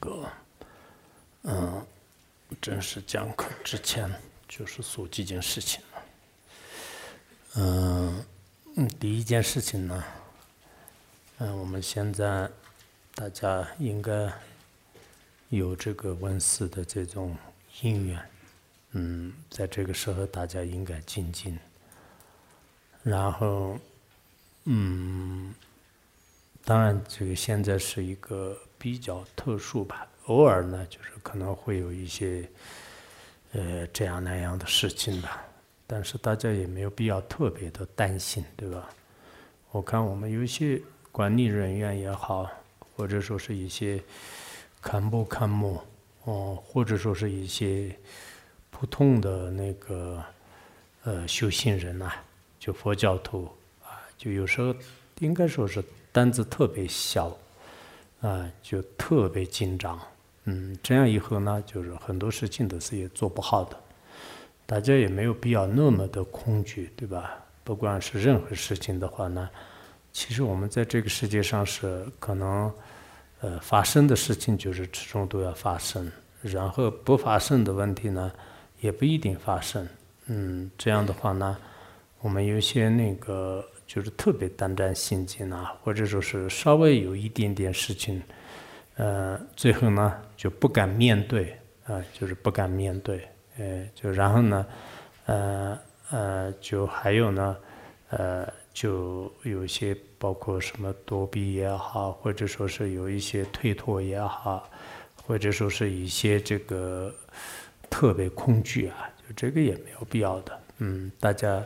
个，嗯，正式讲课之前，就是说几件事情。嗯，第一件事情呢，嗯，我们现在大家应该有这个问世的这种因缘，嗯，在这个时候大家应该静静，然后，嗯。当然，这个现在是一个比较特殊吧。偶尔呢，就是可能会有一些，呃，这样那样的事情吧。但是大家也没有必要特别的担心，对吧？我看我们有些管理人员也好，或者说是一些看不看目哦，或者说是一些普通的那个呃修行人呐，就佛教徒啊，就有时候应该说是。胆子特别小，啊，就特别紧张，嗯，这样以后呢，就是很多事情都是也做不好的。大家也没有必要那么的恐惧，对吧？不管是任何事情的话呢，其实我们在这个世界上是可能，呃，发生的事情就是始终都要发生，然后不发生的问题呢，也不一定发生。嗯，这样的话呢，我们有些那个。就是特别胆战心惊啊，或者说是稍微有一点点事情，呃，最后呢就不敢面对啊，就是不敢面对，呃，就然后呢，呃呃，就还有呢，呃，就有一些包括什么躲避也好，或者说是有一些推脱也好，或者说是一些这个特别恐惧啊，就这个也没有必要的。嗯，大家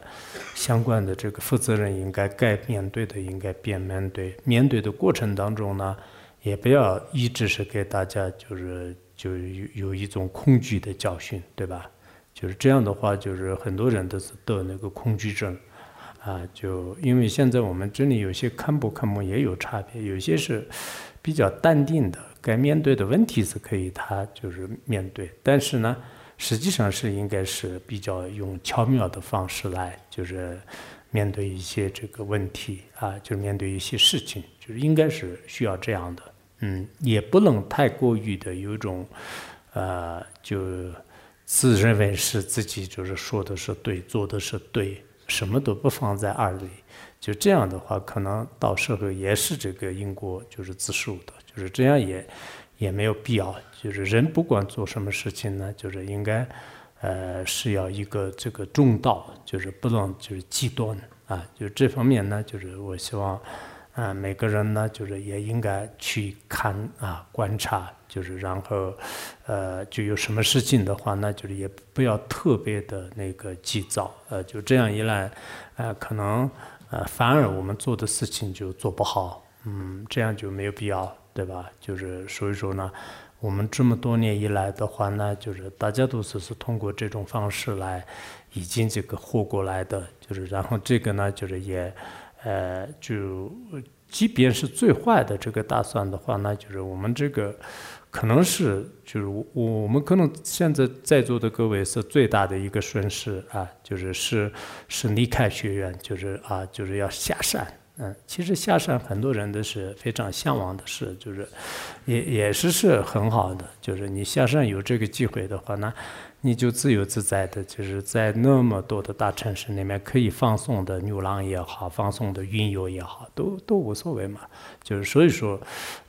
相关的这个负责人应该该面对的应该变面对，面对的过程当中呢，也不要一直是给大家就是就有有一种恐惧的教训，对吧？就是这样的话，就是很多人都是得那个恐惧症，啊，就因为现在我们这里有些看不看不也有差别，有些是比较淡定的，该面对的问题是可以他就是面对，但是呢。实际上是应该是比较用巧妙的方式来，就是面对一些这个问题啊，就是面对一些事情，就是应该是需要这样的，嗯，也不能太过于的有一种，呃，就自认为是自己就是说的是对，做的是对，什么都不放在二里，就这样的话，可能到时候也是这个因果就是自受的，就是这样也。也没有必要，就是人不管做什么事情呢，就是应该，呃，是要一个这个中道，就是不能就是极端啊，就这方面呢，就是我希望，啊，每个人呢，就是也应该去看啊，观察，就是然后，呃，就有什么事情的话，那就是也不要特别的那个急躁，呃，就这样一来，呃，可能，呃，反而我们做的事情就做不好，嗯，这样就没有必要。对吧？就是所以说呢，我们这么多年以来的话呢，就是大家都是是通过这种方式来，已经这个活过来的。就是然后这个呢，就是也，呃，就即便是最坏的这个打算的话，那就是我们这个可能是就是我我们可能现在在座的各位是最大的一个损失啊，就是是是离开学院，就是啊，就是要下山。嗯，其实下山很多人都是非常向往的事，就是也也是是很好的。就是你下山有这个机会的话，那你就自由自在的，就是在那么多的大城市里面可以放松的牛郎也好，放松的云游也好，都都无所谓嘛。就是所以说，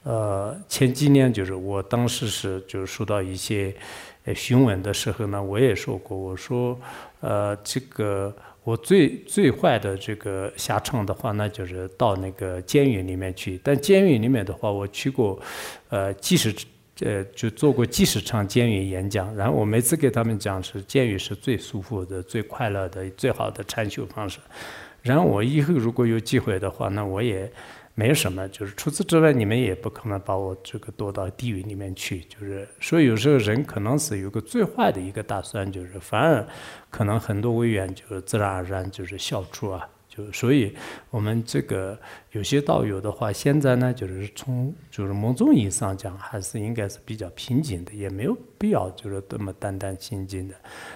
呃，前几年就是我当时是就是受到一些询问的时候呢，我也说过，我说，呃，这个。我最最坏的这个下场的话，那就是到那个监狱里面去。但监狱里面的话，我去过，呃，几十，呃，就做过几十场监狱演讲。然后我每次给他们讲，是监狱是最舒服的、最快乐的、最好的禅修方式。然后我以后如果有机会的话，那我也。没什么，就是除此之外，你们也不可能把我这个躲到地狱里面去。就是所以有时候人可能是有个最坏的一个打算，就是反而可能很多委员就自然而然就是消除啊。就所以，我们这个有些道友的话，现在呢，就是从就是某种意义上讲，还是应该是比较平静的，也没有必要就是这么胆战心惊的。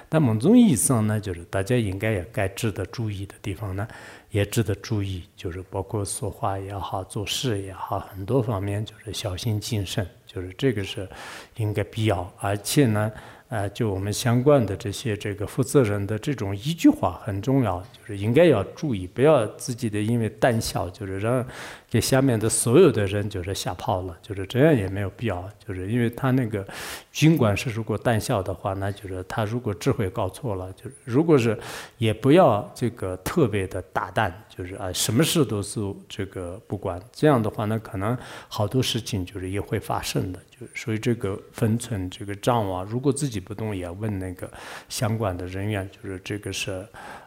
但某种意义上呢，就是大家应该也该值得注意的地方呢，也值得注意，就是包括说话也好，做事也好，很多方面就是小心谨慎。就是这个是应该必要，而且呢。呃，就我们相关的这些这个负责人的这种一句话很重要，是应该要注意，不要自己的因为胆小，就是让给下面的所有的人就是吓跑了，就是这样也没有必要，就是因为他那个军管是如果胆小的话，那就是他如果智慧搞错了，就是如果是也不要这个特别的大胆，就是啊什么事都是这个不管，这样的话呢，可能好多事情就是也会发生的。就所以这个分寸，这个账啊，如果自己不懂，也问那个相关的人员。就是这个是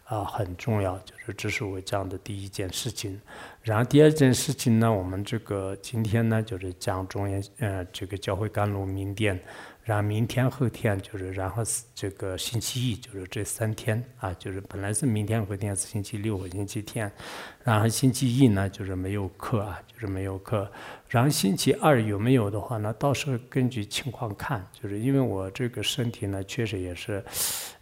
啊很重要，就是这是我讲的第一件事情。然后第二件事情呢，我们这个今天呢就是讲中原呃这个教会甘露明殿。然后明天后天就是，然后这个星期一就是这三天啊，就是本来是明天后天是星期六和星期天，然后星期一呢就是没有课啊，就是没有课。然后星期二有没有的话呢？到时候根据情况看，就是因为我这个身体呢确实也是，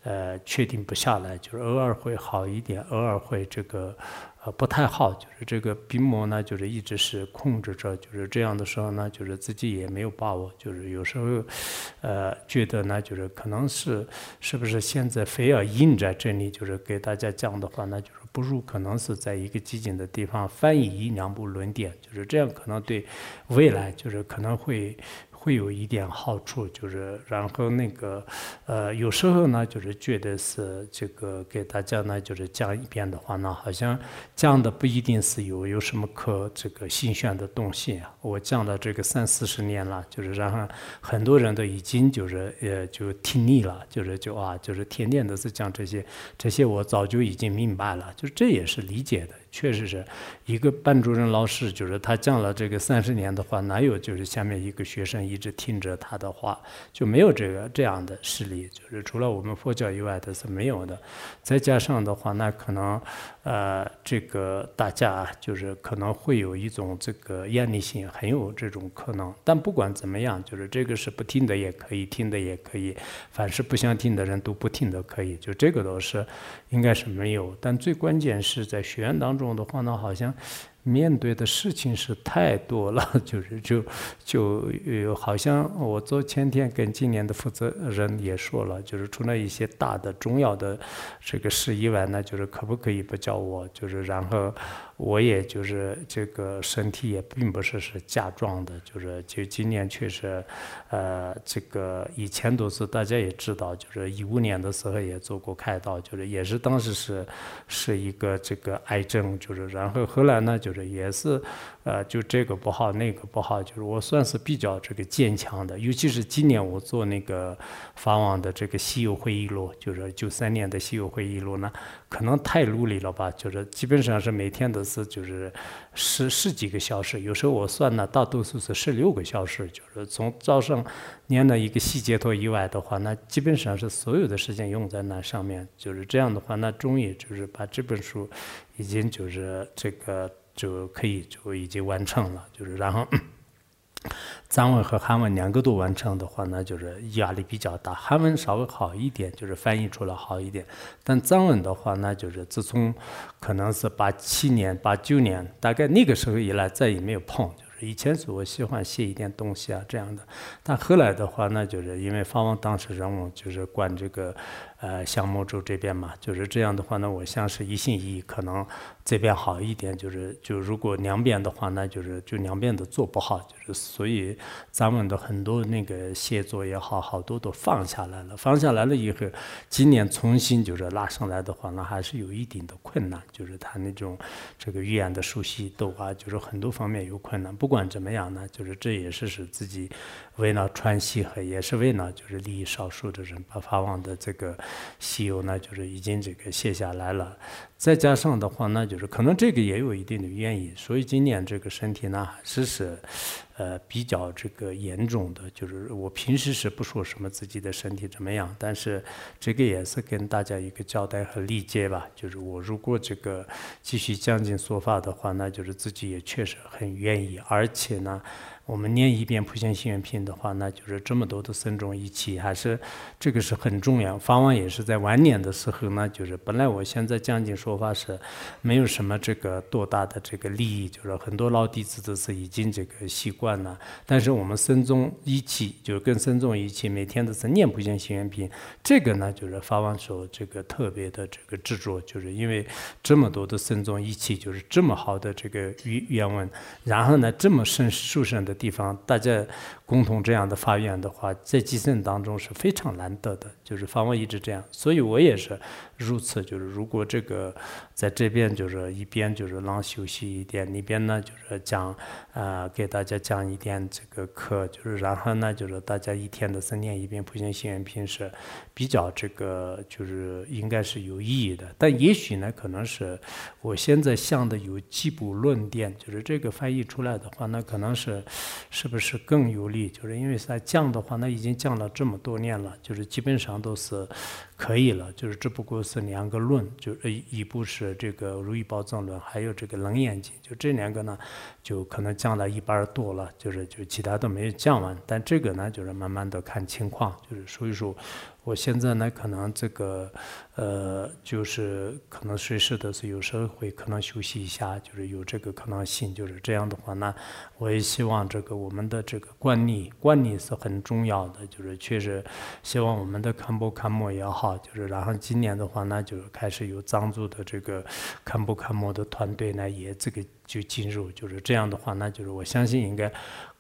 呃，确定不下来，就是偶尔会好一点，偶尔会这个。呃，不太好，就是这个病魔呢，就是一直是控制着，就是这样的时候呢，就是自己也没有把握，就是有时候，呃，觉得呢，就是可能是是不是现在非要硬在这里，就是给大家讲的话，那就是不如可能是在一个寂静的地方翻译一两部论点，就是这样，可能对未来就是可能会。会有一点好处，就是然后那个，呃，有时候呢，就是觉得是这个给大家呢，就是讲一遍的话呢，好像讲的不一定是有有什么可这个新鲜的东西。我讲了这个三四十年了，就是然后很多人都已经就是呃就听腻了，就是就啊，就是天天都是讲这些，这些我早就已经明白了，就这也是理解的。确实是一个班主任老师，就是他讲了这个三十年的话，哪有就是下面一个学生一直听着他的话，就没有这个这样的事例，就是除了我们佛教以外的是没有的。再加上的话，那可能呃，这个大家就是可能会有一种这个严厉性，很有这种可能。但不管怎么样，就是这个是不听的也可以，听的也可以，凡是不想听的人都不听都可以，就这个都是应该是没有。但最关键是在学院当中。的话呢，好像面对的事情是太多了，就是就就呃好像我昨前天跟今年的负责人也说了，就是除了一些大的重要的这个事以外呢，就是可不可以不叫我，就是然后。我也就是这个身体也并不是是假装的，就是就今年确实，呃，这个以前都是大家也知道，就是一五年的时候也做过开刀，就是也是当时是是一个这个癌症，就是然后后来呢，就是也是。呃，就这个不好，那个不好，就是我算是比较这个坚强的。尤其是今年我做那个法网的这个西游会议录，就是九三年的西游会议录呢，可能太努力了吧，就是基本上是每天都是就是十十几个小时，有时候我算呢，大多数是十六个小时，就是从早上念了一个细节头以外的话，那基本上是所有的时间用在那上面，就是这样的话，那终于就是把这本书已经就是这个。就可以就已经完成了，就是然后 藏文和韩文两个都完成的话，那就是压力比较大。韩文稍微好一点，就是翻译出来好一点。但藏文的话，那就是自从可能是八七年、八九年，大概那个时候以来再也没有碰。就是以前是我喜欢写一点东西啊这样的，但后来的话，那就是因为法王当时任务就是管这个。呃，项目州这边嘛，就是这样的话呢，我像是一心一意，可能这边好一点，就是就如果两边的话，那就是就两边都做不好，就是所以咱们的很多那个协作也好，好多都放下来了，放下来了以后，今年重新就是拉上来的话，那还是有一定的困难，就是他那种这个语言的熟悉度啊，就是很多方面有困难。不管怎么样呢，就是这也是使自己为了传习和，也是为了就是利益少数的人，把法网的这个。西游呢，就是已经这个卸下来了，再加上的话，那就是可能这个也有一定的原因，所以今年这个身体呢还是是，呃，比较这个严重的。就是我平时是不说什么自己的身体怎么样，但是这个也是跟大家一个交代和理解吧。就是我如果这个继续将近说法的话，那就是自己也确实很愿意，而且呢。我们念一遍普贤行愿品的话，那就是这么多的僧众一起，还是这个是很重要。法王也是在晚年的时候呢，就是本来我现在讲经说法是没有什么这个多大的这个利益，就是很多老弟子都是已经这个习惯了。但是我们僧众一起，就跟僧众一起，每天都是念普贤行愿品，这个呢就是法王说这个特别的这个执着，就是因为这么多的僧众一起，就是这么好的这个原原文，然后呢这么深殊胜的。地方，大家共同这样的发愿的话，在基层当中是非常难得的。就是方文一直这样，所以我也是如此。就是如果这个在这边，就是一边就是让休息一点，那边呢就是讲啊，给大家讲一点这个课，就是然后呢就是大家一天的三念一遍普贤行愿品是比较这个就是应该是有意义的。但也许呢，可能是我现在想的有几部论点，就是这个翻译出来的话，那可能是。是不是更有利？就是因为在降的话，那已经降了这么多年了，就是基本上都是可以了。就是只不过是两个论，就是一部是这个《如意宝藏论》，还有这个《楞严经》，就这两个呢，就可能降了一半多了。就是就其他都没有降完，但这个呢，就是慢慢的看情况，就是所以说。我现在呢，可能这个，呃，就是可能随时都是有时候会可能休息一下，就是有这个可能性，就是这样的话呢，我也希望这个我们的这个惯例，惯例是很重要的，就是确实希望我们的堪布堪摩也好，就是然后今年的话呢，就是开始有藏族的这个堪布堪摩的团队呢，也这个就进入，就是这样的话呢，就是我相信应该。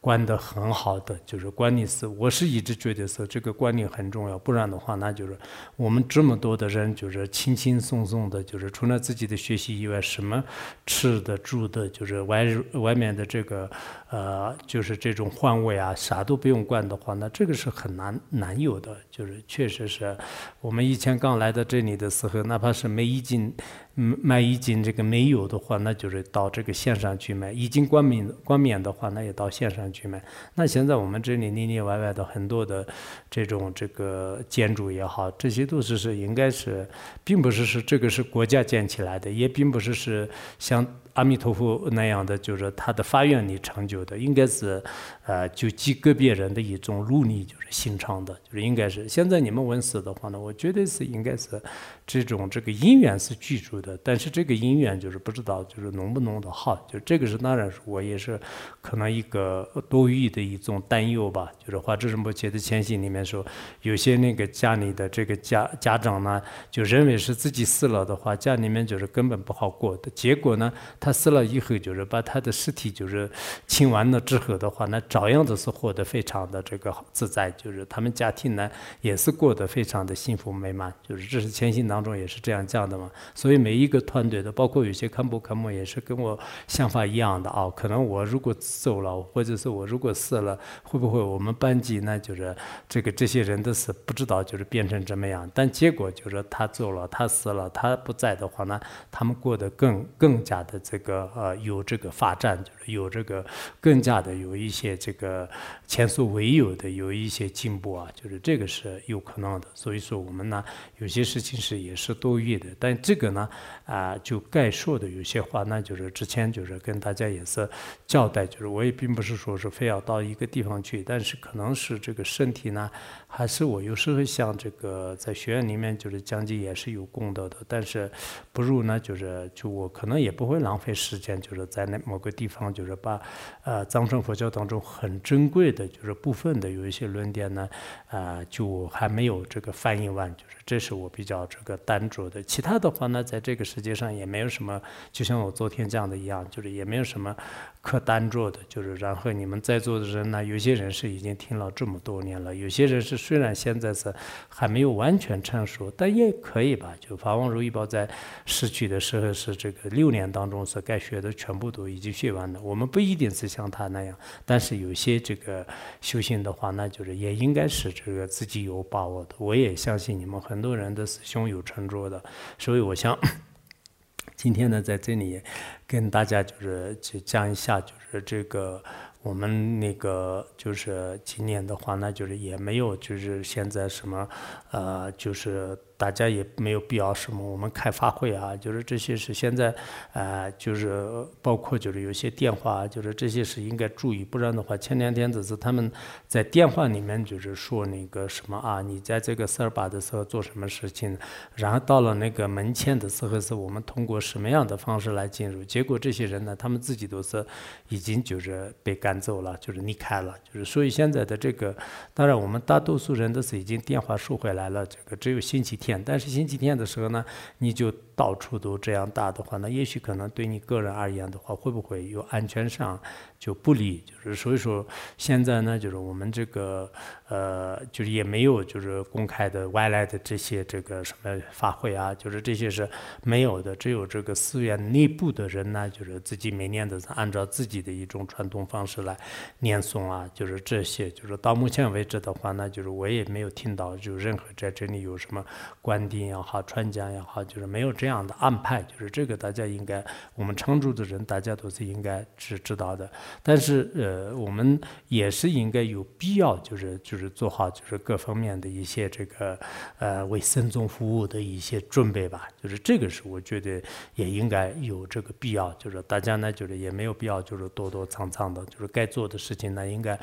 观的很好的，就是观念是，我是一直觉得是这个观念很重要，不然的话，那就是我们这么多的人，就是轻轻松松的，就是除了自己的学习以外，什么吃的住的，就是外外面的这个呃，就是这种换位啊，啥都不用管的话，那这个是很难难有的，就是确实是我们以前刚来到这里的时候，哪怕是没一斤。嗯，买一斤这个没有的话，那就是到这个线上去买；已经冠冕冠冕的话，那也到线上去买。那现在我们这里里里外外的很多的这种这个建筑也好，这些都是是应该是，并不是是这个是国家建起来的，也并不是是像。阿弥陀佛那样的，就是他的发愿力成就的，应该是，呃，就极个别人的一种努力，就是形成的，就是应该是。现在你们问死的话呢，我觉得是应该是这种这个因缘是具足的，但是这个因缘就是不知道就是弄不弄得好，就这个是当然是我也是可能一个多余的一种担忧吧。就是华智仁波切的前信里面说，有些那个家里的这个家家长呢，就认为是自己死了的话，家里面就是根本不好过的，结果呢。他死了以后，就是把他的尸体就是清完了之后的话，那照样都是活得非常的这个自在，就是他们家庭呢也是过得非常的幸福美满，就是这是前行当中也是这样讲的嘛。所以每一个团队的，包括有些看不看木也是跟我想法一样的啊。可能我如果走了，或者是我如果死了，会不会我们班级呢？就是这个这些人都是不知道，就是变成怎么样。但结果就是他走了，他死了，他不在的话呢，他们过得更更加的。这个呃有这个发展，就是有这个更加的有一些这个前所未有的有一些进步啊，就是这个是有可能的。所以说我们呢有些事情是也是多余的，但这个呢啊就概说的有些话，那就是之前就是跟大家也是交代，就是我也并不是说是非要到一个地方去，但是可能是这个身体呢。还是我有时候想这个在学院里面就是讲解也是有功德的，但是不如呢就是就我可能也不会浪费时间，就是在那某个地方就是把呃藏传佛教当中很珍贵的就是部分的有一些论点呢啊就还没有这个翻译完，就是这是我比较这个单着的。其他的话呢，在这个世界上也没有什么，就像我昨天讲的一样，就是也没有什么。可单着的，就是然后你们在座的人呢，有些人是已经听了这么多年了，有些人是虽然现在是还没有完全成熟，但也可以吧。就法王如意宝在失去的时候是这个六年当中是该学的全部都已经学完了。我们不一定是像他那样，但是有些这个修行的话，那就是也应该是这个自己有把握的。我也相信你们很很多人都是胸有成竹的，所以我想。今天呢，在这里跟大家就是去讲一下，就是这个我们那个就是今年的话，那就是也没有就是现在什么呃，就是大家也没有必要什么，我们开发会啊，就是这些是现在，呃，就是包括就是有些电话，就是这些是应该注意，不然的话，前两天只是他们在电话里面就是说那个什么啊，你在这个塞尔巴的时候做什么事情，然后到了那个门前的时候，是我们通过什么样的方式来进入？结果这些人呢，他们自己都是已经就是被赶走了，就是离开了，就是所以现在的这个，当然我们大多数人都是已经电话收回来了，这个只有星期天，但是星期天的时候呢，你就到处都这样大的话，那也许可能对你个人而言的话，会不会有安全上？就不理，就是所以说现在呢，就是我们这个呃，就是也没有就是公开的外来的这些这个什么法会啊，就是这些是没有的，只有这个寺院内部的人呢，就是自己每年都是按照自己的一种传统方式来念诵啊，就是这些，就是到目前为止的话呢，就是我也没有听到就任何在这里有什么官兵也好，传讲也好，就是没有这这样的安排，就是这个大家应该我们常住的人大家都是应该是知道的。但是，呃，我们也是应该有必要，就是就是做好，就是各方面的一些这个，呃，为僧众服务的一些准备吧。就是这个是我觉得也应该有这个必要。就是大家呢，就是也没有必要，就是躲躲藏藏的，就是该做的事情呢，应该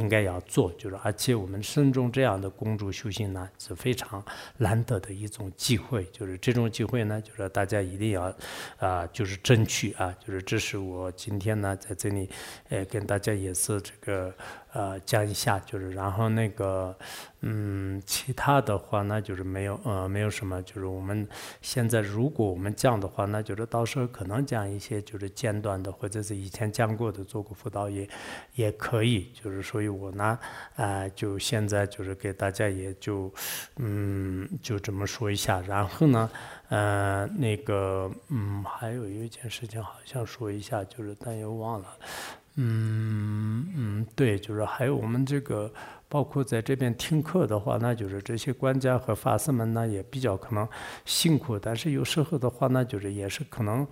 应该要做。就是而且我们身中这样的公主修行呢，是非常难得的一种机会。就是这种机会呢，就是大家一定要啊，就是争取啊。就是这是我今天呢在这里。呃，跟大家也是这个呃讲一下，就是然后那个嗯，其他的话那就是没有呃没有什么，就是我们现在如果我们讲的话，那就是到时候可能讲一些就是简短的，或者是以前讲过的做过辅导也也可以，就是所以我呢啊就现在就是给大家也就嗯就这么说一下，然后呢。呃，那个，嗯，还有一件事情好像说一下，就是但又忘了，嗯嗯，对，就是还有我们这个。包括在这边听课的话，那就是这些官家和法师们呢也比较可能辛苦，但是有时候的话呢，就是也是可能，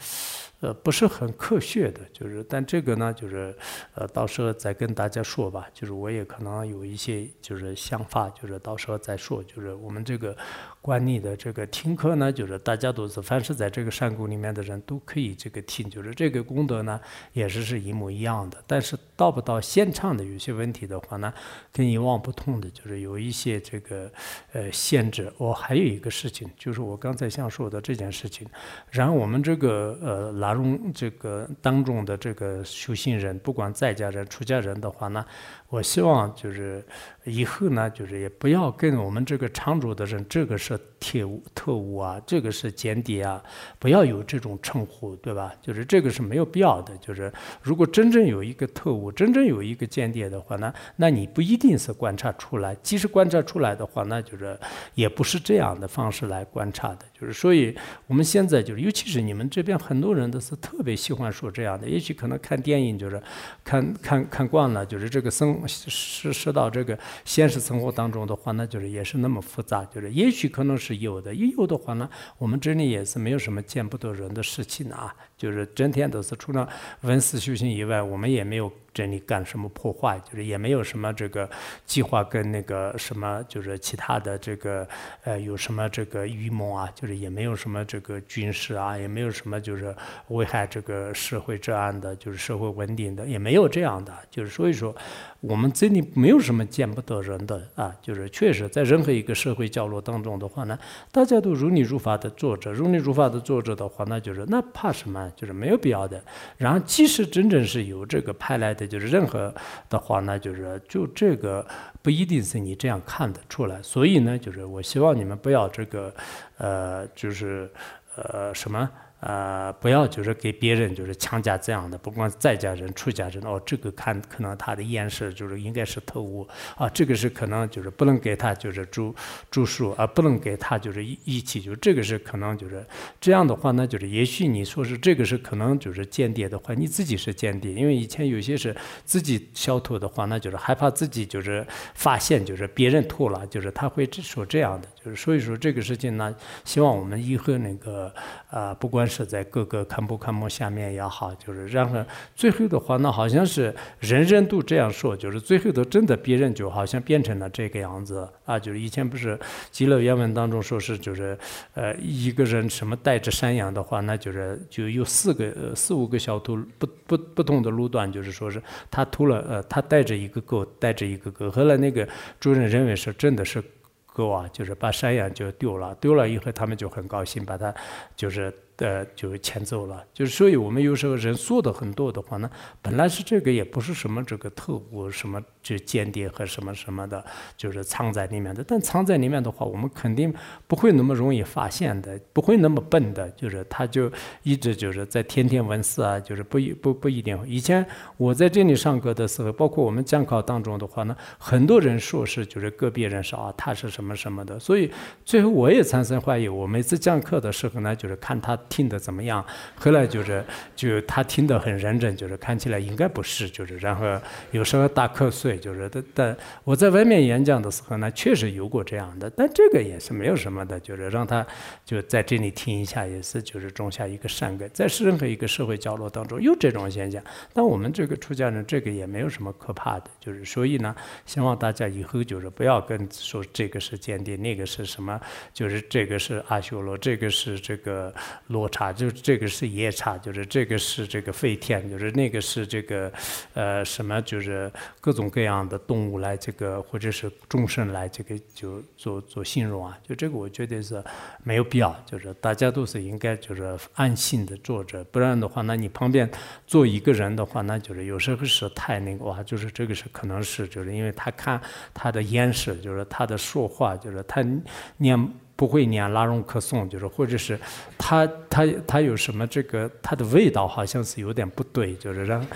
呃，不是很科学的，就是但这个呢，就是呃，到时候再跟大家说吧。就是我也可能有一些就是想法，就是到时候再说。就是我们这个管理的这个听课呢，就是大家都是凡是在这个山谷里面的人都可以这个听，就是这个功德呢也是是一模一样的。但是到不到现场的有些问题的话呢，跟以往。不同的就是有一些这个呃限制。我还有一个事情，就是我刚才想说的这件事情。然后我们这个呃拉拢这个当中的这个修行人，不管在家人、出家人的话呢。我希望就是以后呢，就是也不要跟我们这个常主的人，这个是特务特务啊，这个是间谍啊，不要有这种称呼，对吧？就是这个是没有必要的。就是如果真正有一个特务，真正有一个间谍的话呢，那你不一定是观察出来。即使观察出来的话，那就是也不是这样的方式来观察的。就是所以我们现在就是，尤其是你们这边很多人都是特别喜欢说这样的。也许可能看电影就是看看看惯了，就是这个生。是是到这个现实生活当中的话，那就是也是那么复杂，就是也许可能是有的，也有的话呢，我们这里也是没有什么见不得人的事情啊，就是整天都是除了文思修行以外，我们也没有。这里干什么破坏？就是也没有什么这个计划跟那个什么，就是其他的这个呃有什么这个预谋啊？就是也没有什么这个军事啊，也没有什么就是危害这个社会治安的，就是社会稳定的，也没有这样的。就是所以说，我们这里没有什么见不得人的啊。就是确实在任何一个社会角落当中的话呢，大家都如理如法的做着，如理如法的做着的话，那就是那怕什么？就是没有必要的。然后即使真正是有这个派来的。就是任何的话呢，就是就这个不一定是你这样看得出来，所以呢，就是我希望你们不要这个，呃，就是呃什么。呃，不要就是给别人就是强加这样的，不管在家人、出家人哦，这个看可能他的眼神就是应该是特务啊，这个是可能就是不能给他就是住住宿啊，不能给他就是一一起，就这个是可能就是这样的话呢，就是也许你说是这个是可能就是间谍的话，你自己是间谍，因为以前有些是自己小偷的话，那就是害怕自己就是发现就是别人偷了，就是他会说这样的。所以说这个事情呢，希望我们以后那个啊，不管是在各个看不看目下面也好，就是然后最后的话呢，好像是人人都这样说，就是最后的真的别人就好像变成了这个样子啊，就是以前不是极乐原文当中说是就是呃一个人什么带着山羊的话，那就是就有四个四五个小徒不不不同的路段，就是说是他偷了呃他带着一个狗带着一个狗，后来那个主人认为是真的是。狗啊，就是把山羊就丢了，丢了以后他们就很高兴，把它就是呃就前奏了。就是所以我们有时候人说的很多的话呢，本来是这个也不是什么这个特务什么。就间谍和什么什么的，就是藏在里面的。但藏在里面的话，我们肯定不会那么容易发现的，不会那么笨的。就是他就一直就是在天天问事啊，就是不不不一定。以前我在这里上课的时候，包括我们讲考当中的话呢，很多人说是就是个别人说啊，他是什么什么的。所以最后我也产生怀疑。我每次讲课的时候呢，就是看他听的怎么样。后来就是就他听得很认真，就是看起来应该不是，就是然后有时候打瞌睡。就是的，但我在外面演讲的时候呢，确实有过这样的，但这个也是没有什么的，就是让他就在这里听一下，也是就是种下一个善根，在任何一个社会角落当中有这种现象。但我们这个出家人，这个也没有什么可怕的，就是所以呢，希望大家以后就是不要跟说这个是间谍，那个是什么，就是这个是阿修罗，这个是这个刹，就是这个是夜叉，就是这个是这个飞天，就是那个是这个呃什么，就是各种各样。样的动物来这个，或者是众生来这个，就做做形容啊，就这个我觉得是没有必要，就是大家都是应该就是安心的坐着，不然的话，那你旁边坐一个人的话，那就是有时候是太那个哇，就是这个是可能是就是因为他看他的眼神，就是他的说话，就是他念。不会念拉荣克颂，就是或者是他他他有什么这个他的味道好像是有点不对，就是让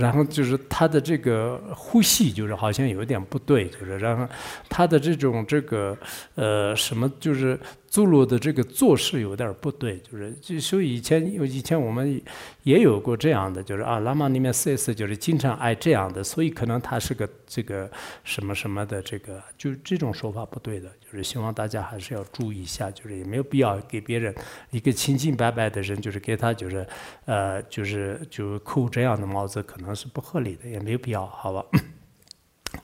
然后就是他的这个呼吸就是好像有点不对，就是然后他的这种这个呃什么就是。走路的这个做事有点不对，就是就所以以前有以前我们也有过这样的，就是啊，喇嘛里面四 S 就是经常爱这样的，所以可能他是个这个什么什么的这个，就这种说法不对的，就是希望大家还是要注意一下，就是也没有必要给别人一个清清白白的人，就是给他就是呃就是就扣这样的帽子，可能是不合理的，也没有必要，好吧。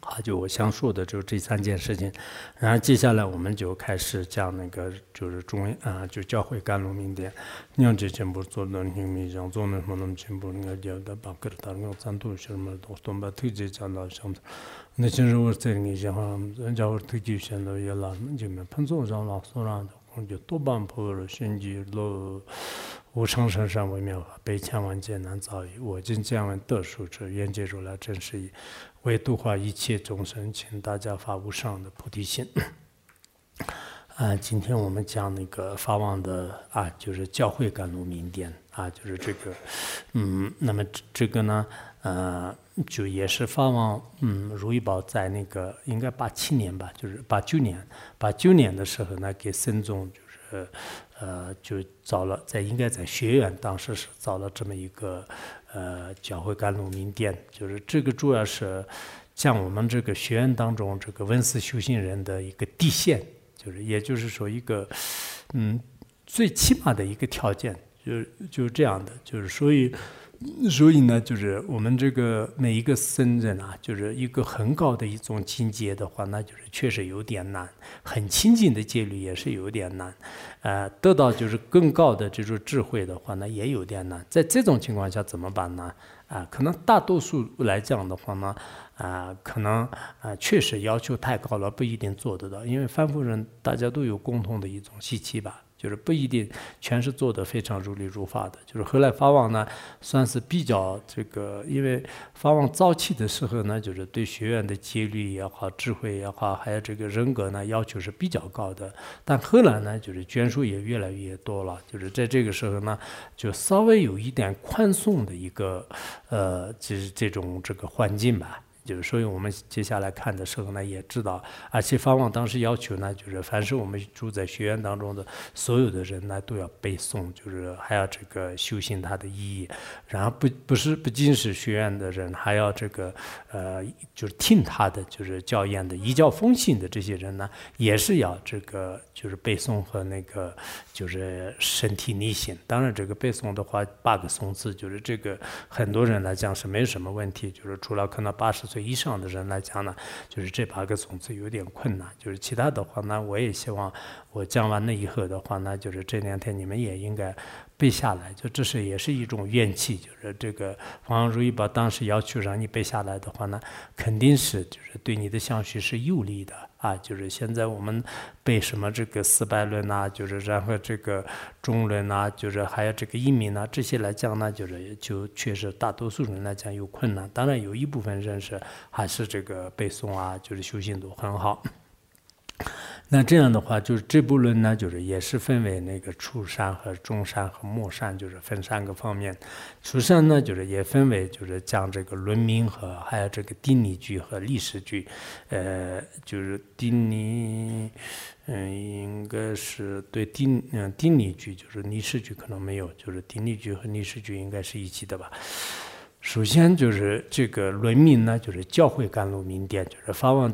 好，就我想说的就这三件事情，然后接下来我们就开始讲那个就是中啊，就教会甘露明典，让这全部做的很明显，做那什么全部那个叫的把格达那个赞度什么都都把推荐讲到什么，那其实我在你讲话，人家我推荐现在也拉，就没碰着上老所让的，我就多半破了，甚至了。无上甚深微妙法，百千万劫难遭遇。我今见闻得殊者，愿解如来真实义。为度化一切众生，请大家发无上的菩提心。啊，今天我们讲那个法王的啊，就是教会甘露明典啊，就是这个，嗯，那么这个呢，呃，就也是法王，嗯，如意宝在那个应该八七年吧，就是八九年，八九年的时候呢，给僧众就是。呃，就找了在应该在学院，当时是找了这么一个呃教会甘露名店，就是这个主要是像我们这个学院当中这个文思修行人的一个底线，就是也就是说一个嗯最起码的一个条件，就就是这样的，就是所以。所以呢，就是我们这个每一个僧人啊，就是一个很高的一种境界的话，那就是确实有点难；很亲近的戒律也是有点难。呃，得到就是更高的这种智慧的话，那也有点难。在这种情况下怎么办呢？啊，可能大多数来讲的话呢，啊，可能啊确实要求太高了，不一定做得到。因为凡夫人大家都有共同的一种习气吧。就是不一定全是做的非常如理如法的，就是后来法王呢，算是比较这个，因为法王早期的时候呢，就是对学员的戒律也好、智慧也好，还有这个人格呢，要求是比较高的。但后来呢，就是捐书也越来越多了，就是在这个时候呢，就稍微有一点宽松的一个，呃，就是这种这个环境吧。就是所以我们接下来看的时候呢，也知道，而且法王当时要求呢，就是凡是我们住在学院当中的所有的人呢，都要背诵，就是还要这个修行它的意义。然后不不是不仅是学院的人，还要这个呃，就是听他的就是教言的、一教奉行的这些人呢，也是要这个就是背诵和那个就是身体力行。当然，这个背诵的话，八个诵字，就是这个很多人来讲是没有什么问题，就是除了可能八十岁。以上的人来讲呢，就是这八个种子有点困难。就是其他的话呢，我也希望我讲完了以后的话呢，就是这两天你们也应该背下来。就这是也是一种怨气，就是这个王如意宝当时要求让你背下来的话呢，肯定是就是对你的相续是有利的。啊，就是现在我们背什么这个四百论呐，就是然后这个中论呐，就是还有这个一名呐，这些来讲呢，就是就确实大多数人来讲有困难。当然有一部分人是还是这个背诵啊，就是修行都很好。那这样的话，就是这部论呢，就是也是分为那个初善和中善和末善，就是分三个方面。初善呢，就是也分为就是讲这个论名和还有这个定理句和历史句。呃，就是定理，嗯，应该是对定嗯定理句，就是历史句可能没有，就是定理句和历史句应该是一起的吧。首先就是这个论名呢，就是教会甘露明殿，就是发往。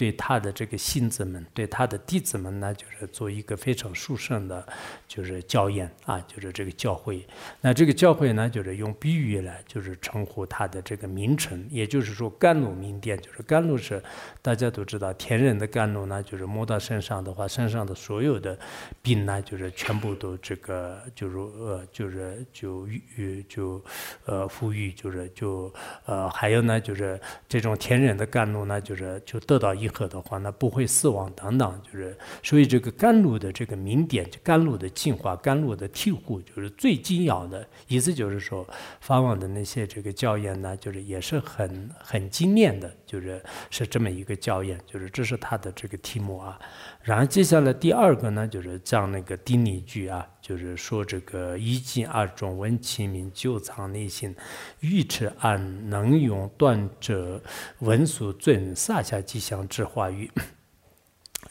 对他的这个信子们，对他的弟子们呢，就是做一个非常殊胜的，就是教言啊，就是这个教会。那这个教会呢，就是用比喻来，就是称呼他的这个名称，也就是说甘露名殿，就是甘露是大家都知道，天人的甘露呢，就是摸到身上的话，身上的所有的病呢，就是全部都这个，就是呃，就是就愈就呃富裕，就是就呃还有呢，就是这种天人的甘露呢，就是就得到一。可的话，那不会死亡等等，就是所以这个甘露的这个名点，甘露的净化，甘露的庇护，就是最紧要的意思，就是说法王的那些这个教言呢，就是也是很很精炼的，就是是这么一个教言，就是这是他的这个题目啊。然后接下来第二个呢，就是讲那个定理句啊，就是说这个一进二中闻其名，久藏内心，欲持按能用断者文俗尊萨下吉祥之话语。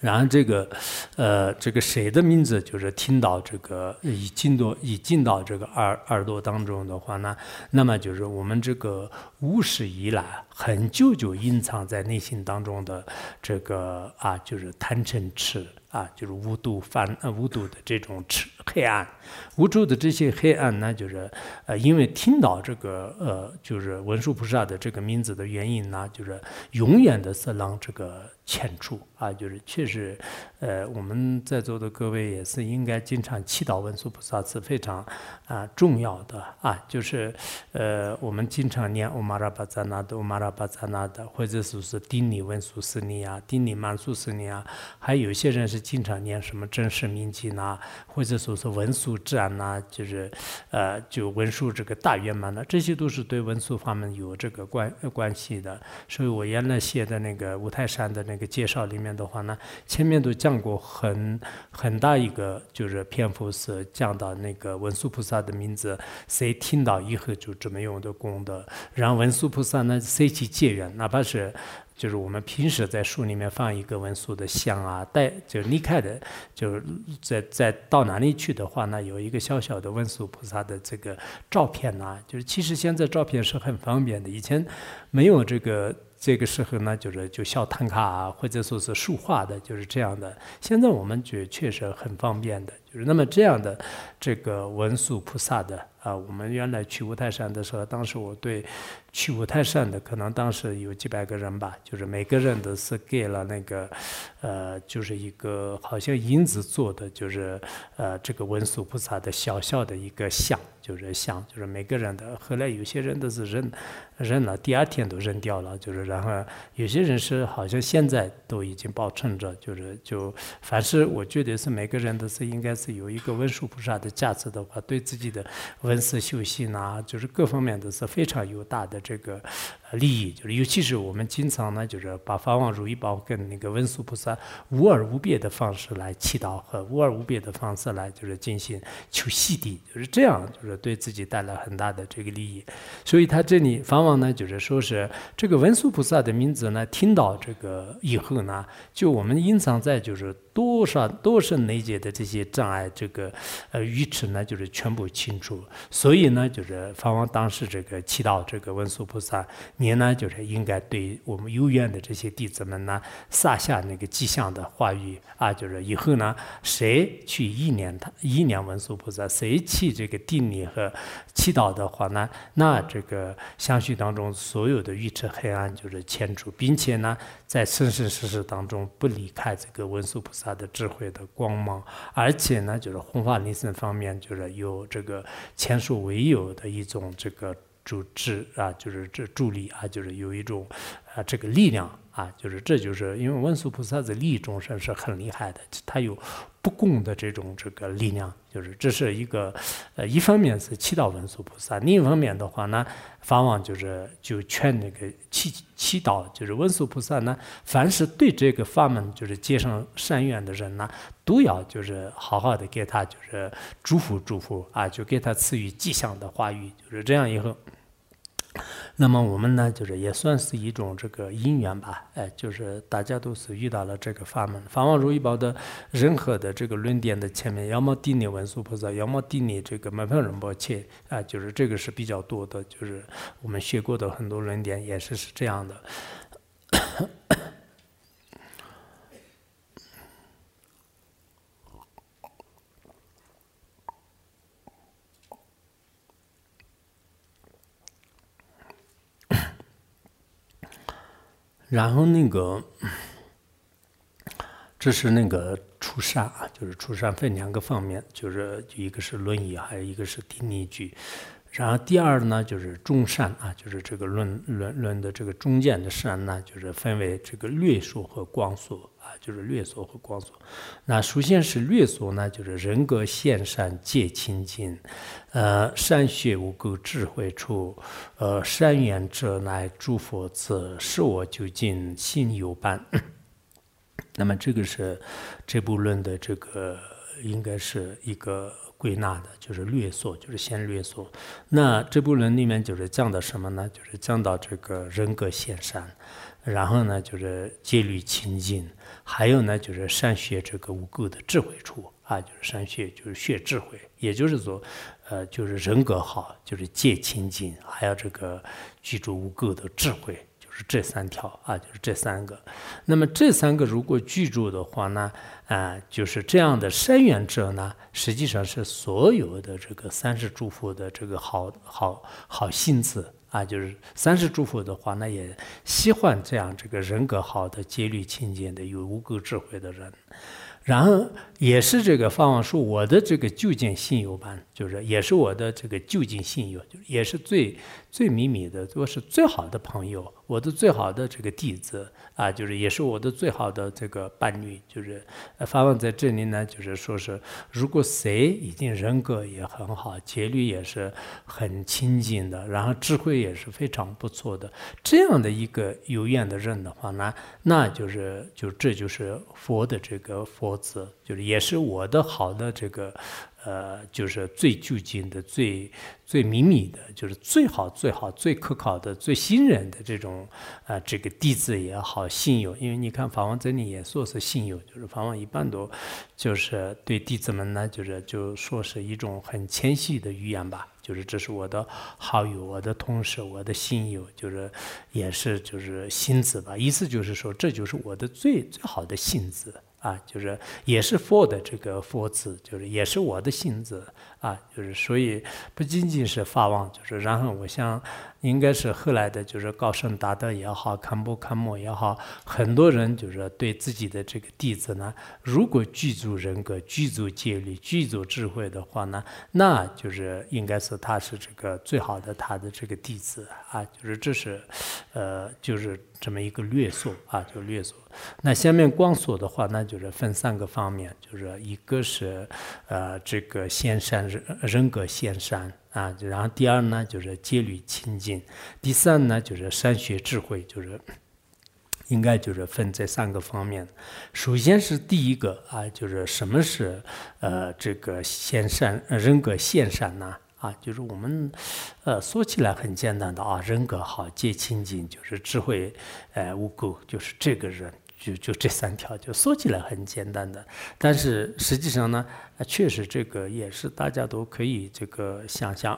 然后这个，呃，这个谁的名字就是听到这个已进到已进到这个耳耳朵当中的话呢，那么就是我们这个无始以来很久就隐藏在内心当中的这个啊，就是贪嗔痴。啊，就是无度反呃无度的这种赤黑暗，无助的这些黑暗呢，就是呃，因为听到这个呃，就是文殊菩萨的这个名字的原因呢，就是永远的是让这个浅处啊，就是确实，呃，我们在座的各位也是应该经常祈祷文殊菩萨是非常啊重要的啊，就是呃，我们经常念欧玛拉巴扎那的欧玛拉巴扎那的，或者说是顶礼文殊师利啊，顶礼曼殊师利啊，还有些人是。经常念什么真实名经呐，或者说是文殊自然呐，就是呃，就文殊这个大圆满呐，这些都是对文殊法门有这个关关系的。所以我原来写的那个五台山的那个介绍里面的话呢，前面都讲过很很大一个就是篇幅是讲到那个文殊菩萨的名字，谁听到以后就这么用的功德，让文殊菩萨呢谁去结缘，哪怕是。就是我们平时在书里面放一个文殊的像啊，带就离开的，就是在在到哪里去的话呢，有一个小小的文殊菩萨的这个照片呐，就是其实现在照片是很方便的，以前没有这个这个时候呢，就是就小唐卡啊，或者说是书画的，就是这样的。现在我们觉确实很方便的，就是那么这样的这个文殊菩萨的啊，我们原来去五台山的时候，当时我对。去五台山的可能当时有几百个人吧，就是每个人都是给了那个，呃，就是一个好像银子做的，就是呃这个文殊菩萨的小小的一个像，就是像，就是每个人的。后来有些人都是扔扔了，第二天都扔掉了，就是然后有些人是好像现在都已经保存着，就是就凡是我觉得是每个人都是应该是有一个文殊菩萨的加持的话，对自己的文思修行啊，就是各方面都是非常有大的这个利益。就是尤其是我们经常呢，就是把法王如意宝跟那个文殊菩萨无二无别的方式来祈祷和无二无别的方式来就是进行求洗涤，就是这样，就是对自己带来很大的这个利益。所以他这里法王呢，就是说是这个文殊菩萨的名字呢，听到这个以后呢，就我们隐藏在就是多少多少内界的这些障碍，这个呃愚痴呢，就是全部清除。所以呢，就是法王当时这个祈祷这个文殊菩萨，你呢就是应该对我们有缘的这些弟子们呢撒下那个吉祥的话语啊，就是以后呢，谁去意念他意念文殊菩萨，谁去这个定力和祈祷的话呢，那这个相续当中所有的愚痴黑暗就是迁除，并且呢，在生生世世当中不离开这个文殊菩萨的智慧的光芒，而且呢，就是弘法利生方面，就是有这个前所未有的一种这个主治啊，就是这助力啊，就是有一种啊这个力量啊，就是这就是因为文殊菩萨的利益众生是很厉害的，他有不共的这种这个力量，就是这是一个呃，一方面是祈祷文殊菩萨，另一方面的话呢，法王就是就劝那个祈祈祷，就是文殊菩萨呢，凡是对这个法门就是结上善缘的人呢，都要就是好好的给他就是祝福祝福啊，就给他赐予吉祥的话语，就是这样以后。那么我们呢，就是也算是一种这个因缘吧，哎，就是大家都是遇到了这个法门。法王如意宝的任何的这个论点的前面，要么定理文殊菩萨，要么定理这个门派仁波切，啊，就是这个是比较多的，就是我们学过的很多论点也是是这样的。然后那个，这是那个出善啊，就是出善分两个方面，就是一个是论语，还有一个是定例句。然后第二呢，就是中善啊，就是这个论论论的这个中间的善呢，就是分为这个略说和广说。就是略说和广说，那首先是略说呢，就是人格现善戒清净，呃，善学无垢智慧处，呃，善缘者乃诸佛子，是我究竟心有伴。那么这个是这部论的这个应该是一个归纳的，就是略说，就是先略说。那这部论里面就是讲的什么呢？就是讲到这个人格现善，然后呢就是戒律清净。还有呢，就是善学这个无垢的智慧处啊，就是善学，就是学智慧，也就是说，呃，就是人格好，就是戒清净，还有这个居住无垢的智慧，就是这三条啊，就是这三个。那么这三个如果居住的话呢，啊，就是这样的善缘者呢，实际上是所有的这个三世诸佛的这个好好好心子。啊，就是三世诸佛的话，那也喜欢这样这个人格好的、戒律清净的、有无垢智慧的人。然后也是这个法王说，我的这个就近信友班，就是也是我的这个就近信友，就也是最最秘密的，我是最好的朋友，我的最好的这个弟子。啊，就是也是我的最好的这个伴侣，就是法王在这里呢，就是说是，如果谁已经人格也很好，戒律也是很清净的，然后智慧也是非常不错的，这样的一个有缘的人的话呢，那就是就这就是佛的这个佛子，就是也是我的好的这个。呃，就是最就近的、最最秘密的，就是最好、最好、最可靠的、最信任的这种啊，这个弟子也好，信友。因为你看法王这里也说是信友，就是法王一般都就是对弟子们呢，就是就说是一种很谦虚的语言吧，就是这是我的好友、我的同事、我的信友，就是也是就是信子吧，意思就是说这就是我的最最好的信子。啊，就是也是佛的这个佛字，就是也是我的性子啊，就是所以不仅仅是法王，就是然后我想应该是后来的，就是高僧达德也好，堪布堪摩也好，很多人就是对自己的这个弟子呢，如果具足人格、具足戒律、具足智慧的话呢，那就是应该是他是这个最好的他的这个弟子啊，就是这是，呃，就是这么一个略说啊，就略说。那下面光说的话，那就是分三个方面，就是一个是呃这个先善人人格先善。啊，然后第二呢，就是戒律清净；第三呢，就是善学智慧，就是应该就是分这三个方面。首先是第一个啊，就是什么是呃这个先善人格先善呢？啊，就是我们呃说起来很简单的啊，人格好，戒清净，就是智慧呃无垢，就是这个人。就就这三条，就说起来很简单的，但是实际上呢，确实这个也是大家都可以这个想象。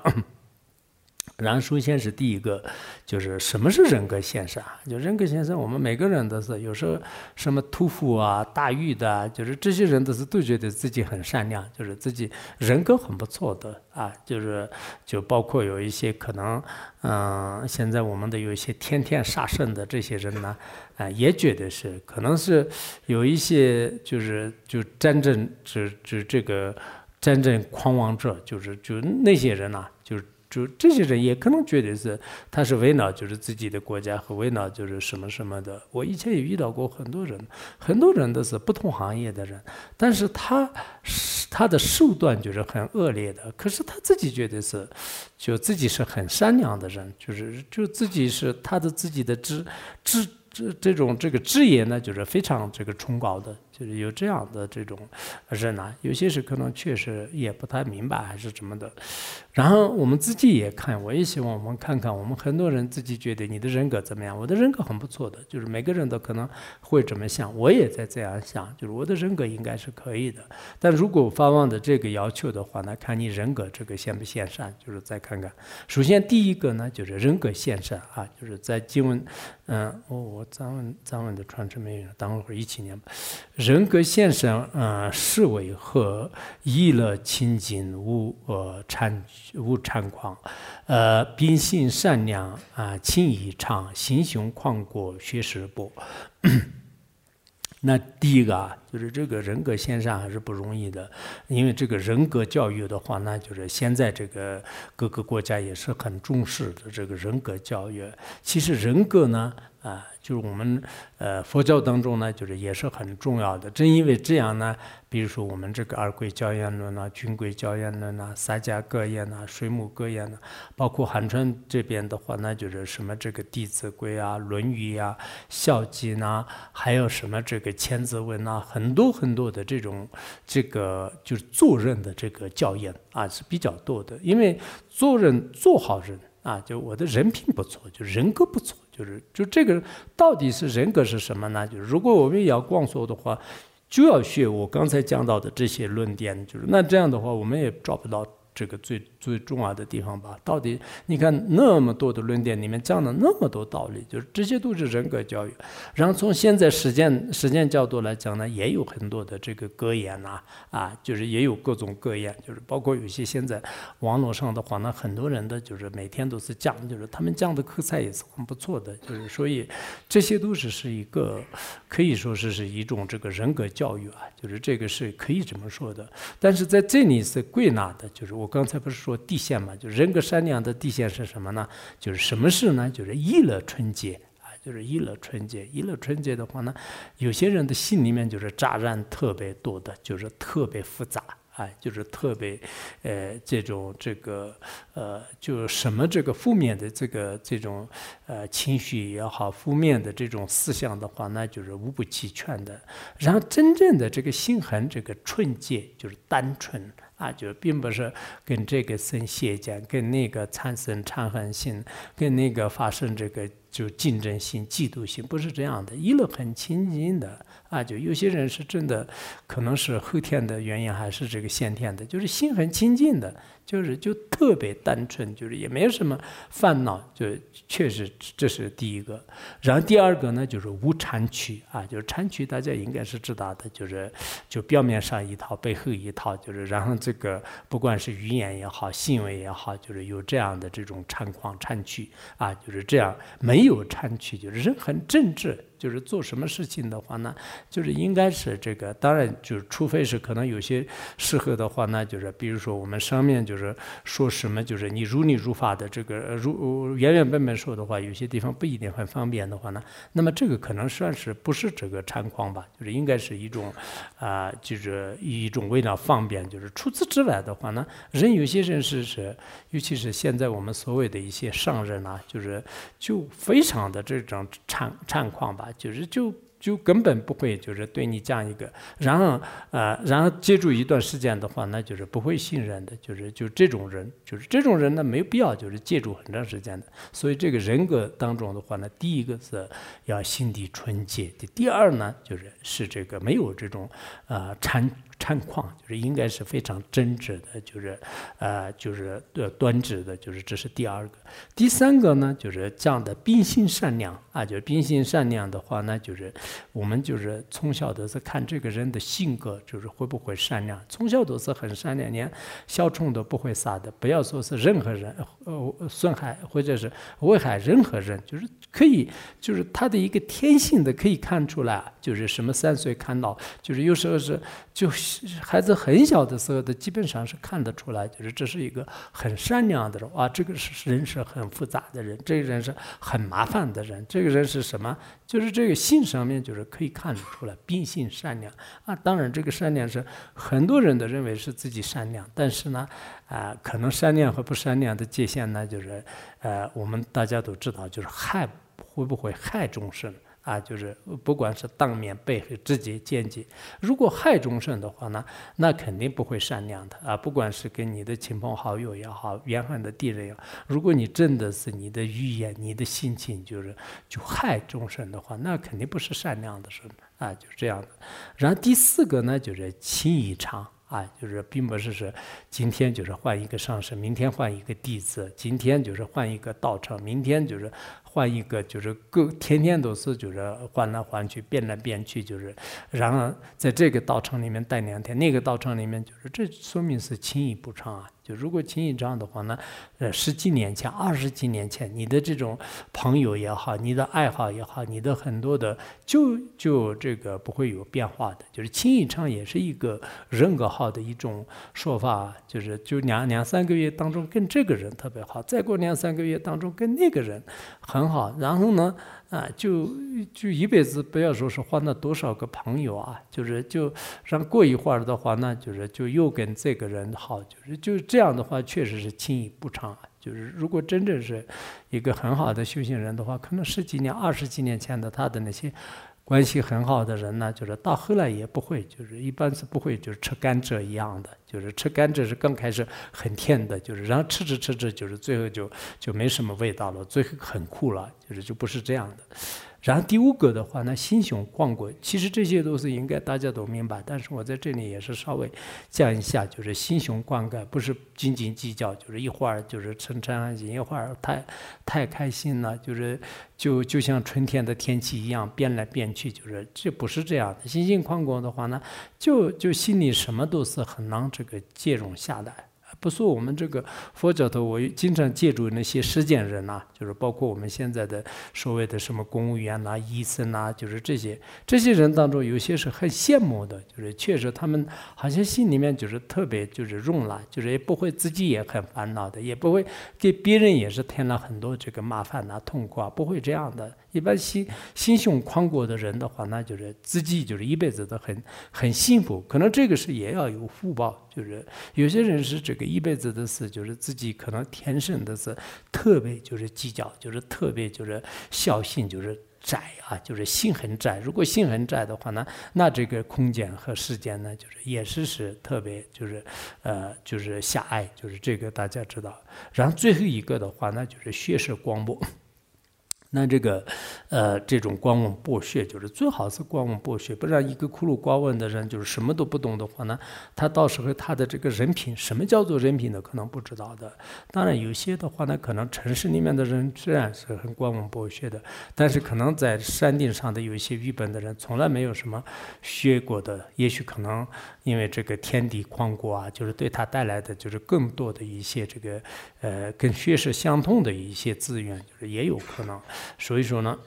然后首先是第一个，就是什么是人格先生？就人格先生，我们每个人都是有时候什么屠夫啊、大狱的，就是这些人都是都觉得自己很善良，就是自己人格很不错的啊。就是就包括有一些可能，嗯，现在我们的有一些天天杀生的这些人呢，啊，也觉得是可能是有一些就是就真正指指这个真正狂妄者，就是就那些人呢，就。就这些人也可能觉得是，他是为了就是自己的国家和为了就是什么什么的。我以前也遇到过很多人，很多人都是不同行业的人，但是他是他的手段就是很恶劣的，可是他自己觉得是，就自己是很善良的人，就是就自己是他的自己的职职。这这种这个职业呢，就是非常这个崇高的，就是有这样的这种人呢，有些是可能确实也不太明白还是怎么的。然后我们自己也看，我也希望我们看看，我们很多人自己觉得你的人格怎么样？我的人格很不错的，就是每个人都可能会这么想，我也在这样想，就是我的人格应该是可以的。但如果发放的这个要求的话，那看你人格这个现不现善，就是再看看。首先第一个呢，就是人格现善啊，就是在经文，嗯，我。藏文藏文的传承没有，等会儿一七年。人人格现身，嗯，是为和意乐清净无呃猖无猖狂，呃，秉性善良啊，情意长，心胸旷阔，学识博。那第一个啊，就是这个人格线上还是不容易的，因为这个人格教育的话，那就是现在这个各个国家也是很重视的这个人格教育。其实人格呢。啊，就是我们呃佛教当中呢，就是也是很重要的。正因为这样呢，比如说我们这个二规教言论呐、军规教言论呐、三家格言呐、水母格言呐，包括寒川这边的话，那就是什么这个弟子规啊、论语啊、孝经呐，还有什么这个千字文呐，很多很多的这种这个就是做人的这个教言啊是比较多的。因为做人做好人啊，就我的人品不错，就人格不错。就是就这个到底是人格是什么呢？就是如果我们要光说的话，就要学我刚才讲到的这些论点。就是那这样的话，我们也找不到。这个最最重要的地方吧，到底你看那么多的论点里面讲了那么多道理，就是这些都是人格教育。然后从现在实践实践角度来讲呢，也有很多的这个格言呐，啊，就是也有各种格言，就是包括有些现在网络上的话呢，很多人的就是每天都是讲，就是他们讲的口才也是很不错的，就是所以这些都是是一个可以说是是一种这个人格教育啊，就是这个是可以这么说的。但是在这里是归纳的，就是。我刚才不是说地线嘛？就人格善良的地线是什么呢？就是什么事呢？就是一乐纯洁啊，就是一乐纯洁。一乐纯洁的话呢，有些人的心里面就是杂染特别多的，就是特别复杂，哎，就是特别，呃，这种这个呃，就什么这个负面的这个这种呃情绪也好，负面的这种思想的话，那就是无不齐全的。然后真正的这个心很这个纯洁，就是单纯。啊，就并不是跟这个生邪见，跟那个产生嗔恨心，跟那个发生这个就竞争心、嫉妒心，不是这样的。一路很亲近的啊，就有些人是真的，可能是后天的原因，还是这个先天的，就是心很亲近的。就是就特别单纯，就是也没有什么烦恼，就确实这是第一个。然后第二个呢，就是无禅取啊，就是禅取大家应该是知道的，就是就表面上一套，背后一套，就是然后这个不管是语言也好，行为也好，就是有这样的这种禅况禅取啊，就是这样没有禅取，就是人很正直。就是做什么事情的话呢，就是应该是这个，当然就是除非是可能有些时候的话呢，就是比如说我们上面就是说什么，就是你如理如法的这个如原原本本说的话，有些地方不一定很方便的话呢，那么这个可能算是不是这个禅框吧，就是应该是一种啊，就是一种为了方便，就是除此之外的话呢，人有些人是是，尤其是现在我们所谓的一些上人啊，就是就非常的这种禅禅框吧。就是就就根本不会就是对你讲一个，然后呃然后接触一段时间的话，那就是不会信任的，就是就这种人，就是这种人呢没有必要就是接触很长时间的。所以这个人格当中的话呢，第一个是要心地纯洁，第二呢就是是这个没有这种呃禅。禅况就是应该是非常真挚的，就是呃，就是呃端直的，就是这是第二个。第三个呢，就是这样的秉性善良啊，就是秉性善良的话呢，就是我们就是从小都是看这个人的性格，就是会不会善良。从小都是很善良，连小虫都不会撒的，不要说是任何人呃损害或者是危害任何人，就是可以，就是他的一个天性的可以看出来，就是什么三岁看到，就是有时候是就。孩子很小的时候的，基本上是看得出来，就是这是一个很善良的人啊。这个是人是很复杂的人，这个人是很麻烦的人。这这个人是什么？就是这个性上面就是可以看出来，秉性善良啊。当然，这个善良是很多人都认为是自己善良，但是呢，啊，可能善良和不善良的界限呢，就是呃，我们大家都知道，就是害会不会害众生。啊，就是不管是当面、背后、直接、间接，如果害众生的话呢，那肯定不会善良的啊。不管是跟你的亲朋好友也好，远恨的敌人也好，如果你真的是你的语言、你的心情就是就害众生的话，那肯定不是善良的事啊，就是这样的。然后第四个呢，就是情意长啊，就是并不是说今天就是换一个上师，明天换一个弟子，今天就是换一个道场，明天就是。换一个就是各天天都是就是换来换去变来变去就是，然后在这个道场里面待两天，那个道场里面就是这说明是轻易不长啊。就如果轻易这样的话呢，呃十几年前、二十几年前，你的这种朋友也好，你的爱好也好，你的很多的就就这个不会有变化的。就是轻易唱也是一个人格好的一种说法，就是就两两三个月当中跟这个人特别好，再过两三个月当中跟那个人。很好，然后呢，啊，就就一辈子不要说是换了多少个朋友啊，就是就让过一会儿的话，那就是就又跟这个人好，就是就这样的话，确实是轻易不长。就是如果真正是一个很好的修行人的话，可能十几年、二十几年前的他的那些。关系很好的人呢，就是到后来也不会，就是一般是不会，就是吃甘蔗一样的，就是吃甘蔗是刚开始很甜的，就是然后吃着吃着，就是最后就就没什么味道了，最后很苦了，就是就不是这样的。然后第五个的话呢，心胸广阔，其实这些都是应该大家都明白，但是我在这里也是稍微讲一下，就是心胸广阔，不是斤斤计较，就是一会儿就是沉沉安静，一会儿太太开心了，就是就就像春天的天气一样变来变去，就是这不是这样的。心胸宽广的话呢，就就心里什么都是很难这个接容下来。不说我们这个佛教徒，我经常借助那些实践人呐，就是包括我们现在的所谓的什么公务员呐、医生呐，就是这些这些人当中，有些是很羡慕的，就是确实他们好像心里面就是特别就是容了，就是也不会自己也很烦恼的，也不会给别人也是添了很多这个麻烦呐、痛苦啊，不会这样的。一般心心胸宽阔的人的话，那就是自己就是一辈子都很很幸福。可能这个是也要有福报，就是有些人是这个一辈子的事，就是自己可能天生的是特别就是计较，就是特别就是孝心，就是窄啊，就是心很窄。如果心很窄的话呢，那这个空间和时间呢，就是也是是特别就是呃就是狭隘，就是这个大家知道。然后最后一个的话，那就是学识广博。那这个，呃，这种观望剥削，就是最好是观望剥削，不然一个苦鲁瓜问的人，就是什么都不懂的话呢，他到时候他的这个人品，什么叫做人品呢？可能不知道的。当然有些的话呢，可能城市里面的人虽然是很观望剥削的，但是可能在山顶上的有一些愚笨的人，从来没有什么学过的，也许可能因为这个天地宽阔啊，就是对他带来的就是更多的一些这个，呃，跟学识相通的一些资源，就是也有可能。所以说呢，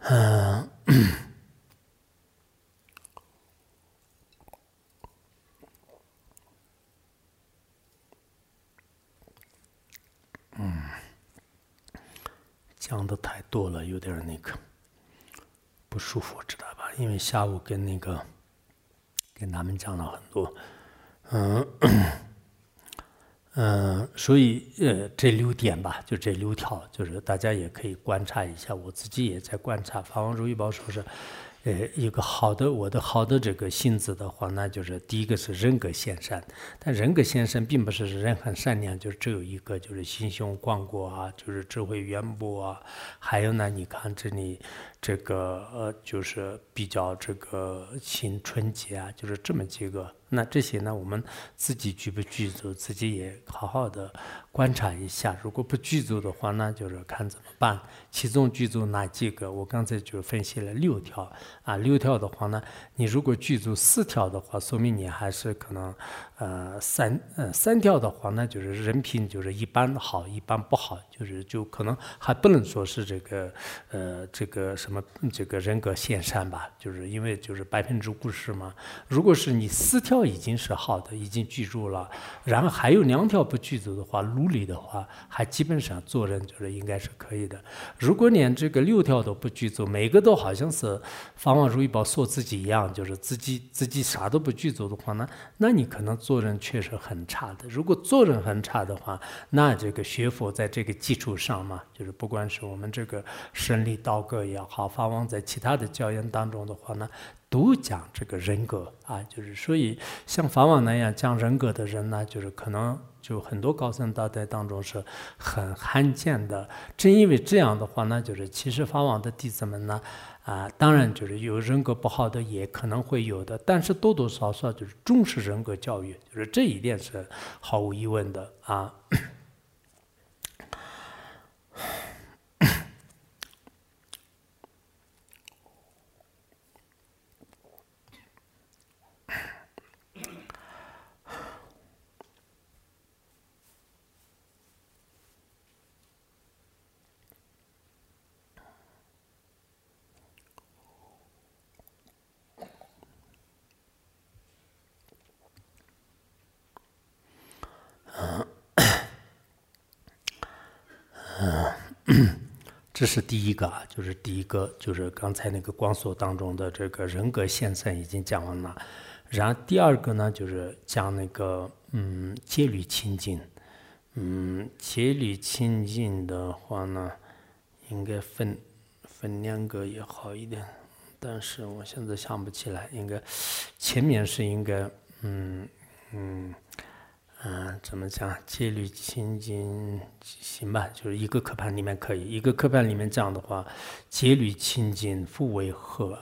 嗯，嗯，讲的太多了，有点那个不舒服，知道吧？因为下午跟那个跟他们讲了很多，嗯。嗯，所以呃，这六点吧，就这六条，就是大家也可以观察一下。我自己也在观察。法王如意宝说是，呃，一个好的，我的好的这个性子的话，那就是第一个是人格先善。但人格先善并不是人很善良，就是只有一个，就是心胸广阔啊，就是智慧渊博啊。还有呢，你看这里这个呃，就是比较这个心纯洁啊，就是这么几个。那这些呢，我们自己具不具足，自己也好好的观察一下。如果不具足的话，那就是看怎么办。其中具足哪几个？我刚才就分析了六条啊，六条的话呢，你如果具足四条的话，说明你还是可能。呃，三呃三条的话，那就是人品就是一般好，一般不好，就是就可能还不能说是这个呃这个什么这个人格线善吧，就是因为就是百分之五十嘛。如果是你四条已经是好的，已经记住了，然后还有两条不具足的话，努力的话，还基本上做人就是应该是可以的。如果连这个六条都不具足，每个都好像是方法如意宝说自己一样，就是自己自己啥都不具足的话呢，那你可能。做人确实很差的。如果做人很差的话，那这个学佛在这个基础上嘛，就是不管是我们这个神力道格也好，法王在其他的教言当中的话呢，都讲这个人格啊，就是所以像法王那样讲人格的人呢，就是可能就很多高僧大德当中是很罕见的。正因为这样的话呢，就是其实法王的弟子们呢。啊，当然就是有人格不好的也可能会有的，但是多多少少就是重视人格教育，就是这一点是毫无疑问的啊。这是第一个啊，就是第一个，就是刚才那个光所当中的这个人格现身已经讲完了。然后第二个呢，就是讲那个嗯戒律清净。嗯，戒律清净的话呢，应该分分两个也好一点，但是我现在想不起来，应该前面是应该嗯嗯。嗯，怎么讲？戒律清净行吧，就是一个课盘里面可以，一个课盘里面讲的话，戒律清净复为何？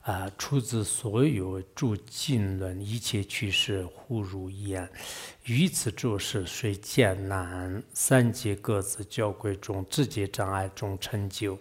啊，出自所有诸经论，一切趋势忽如烟。于此诸事虽艰难，三界各自交轨中，直接障碍中成就，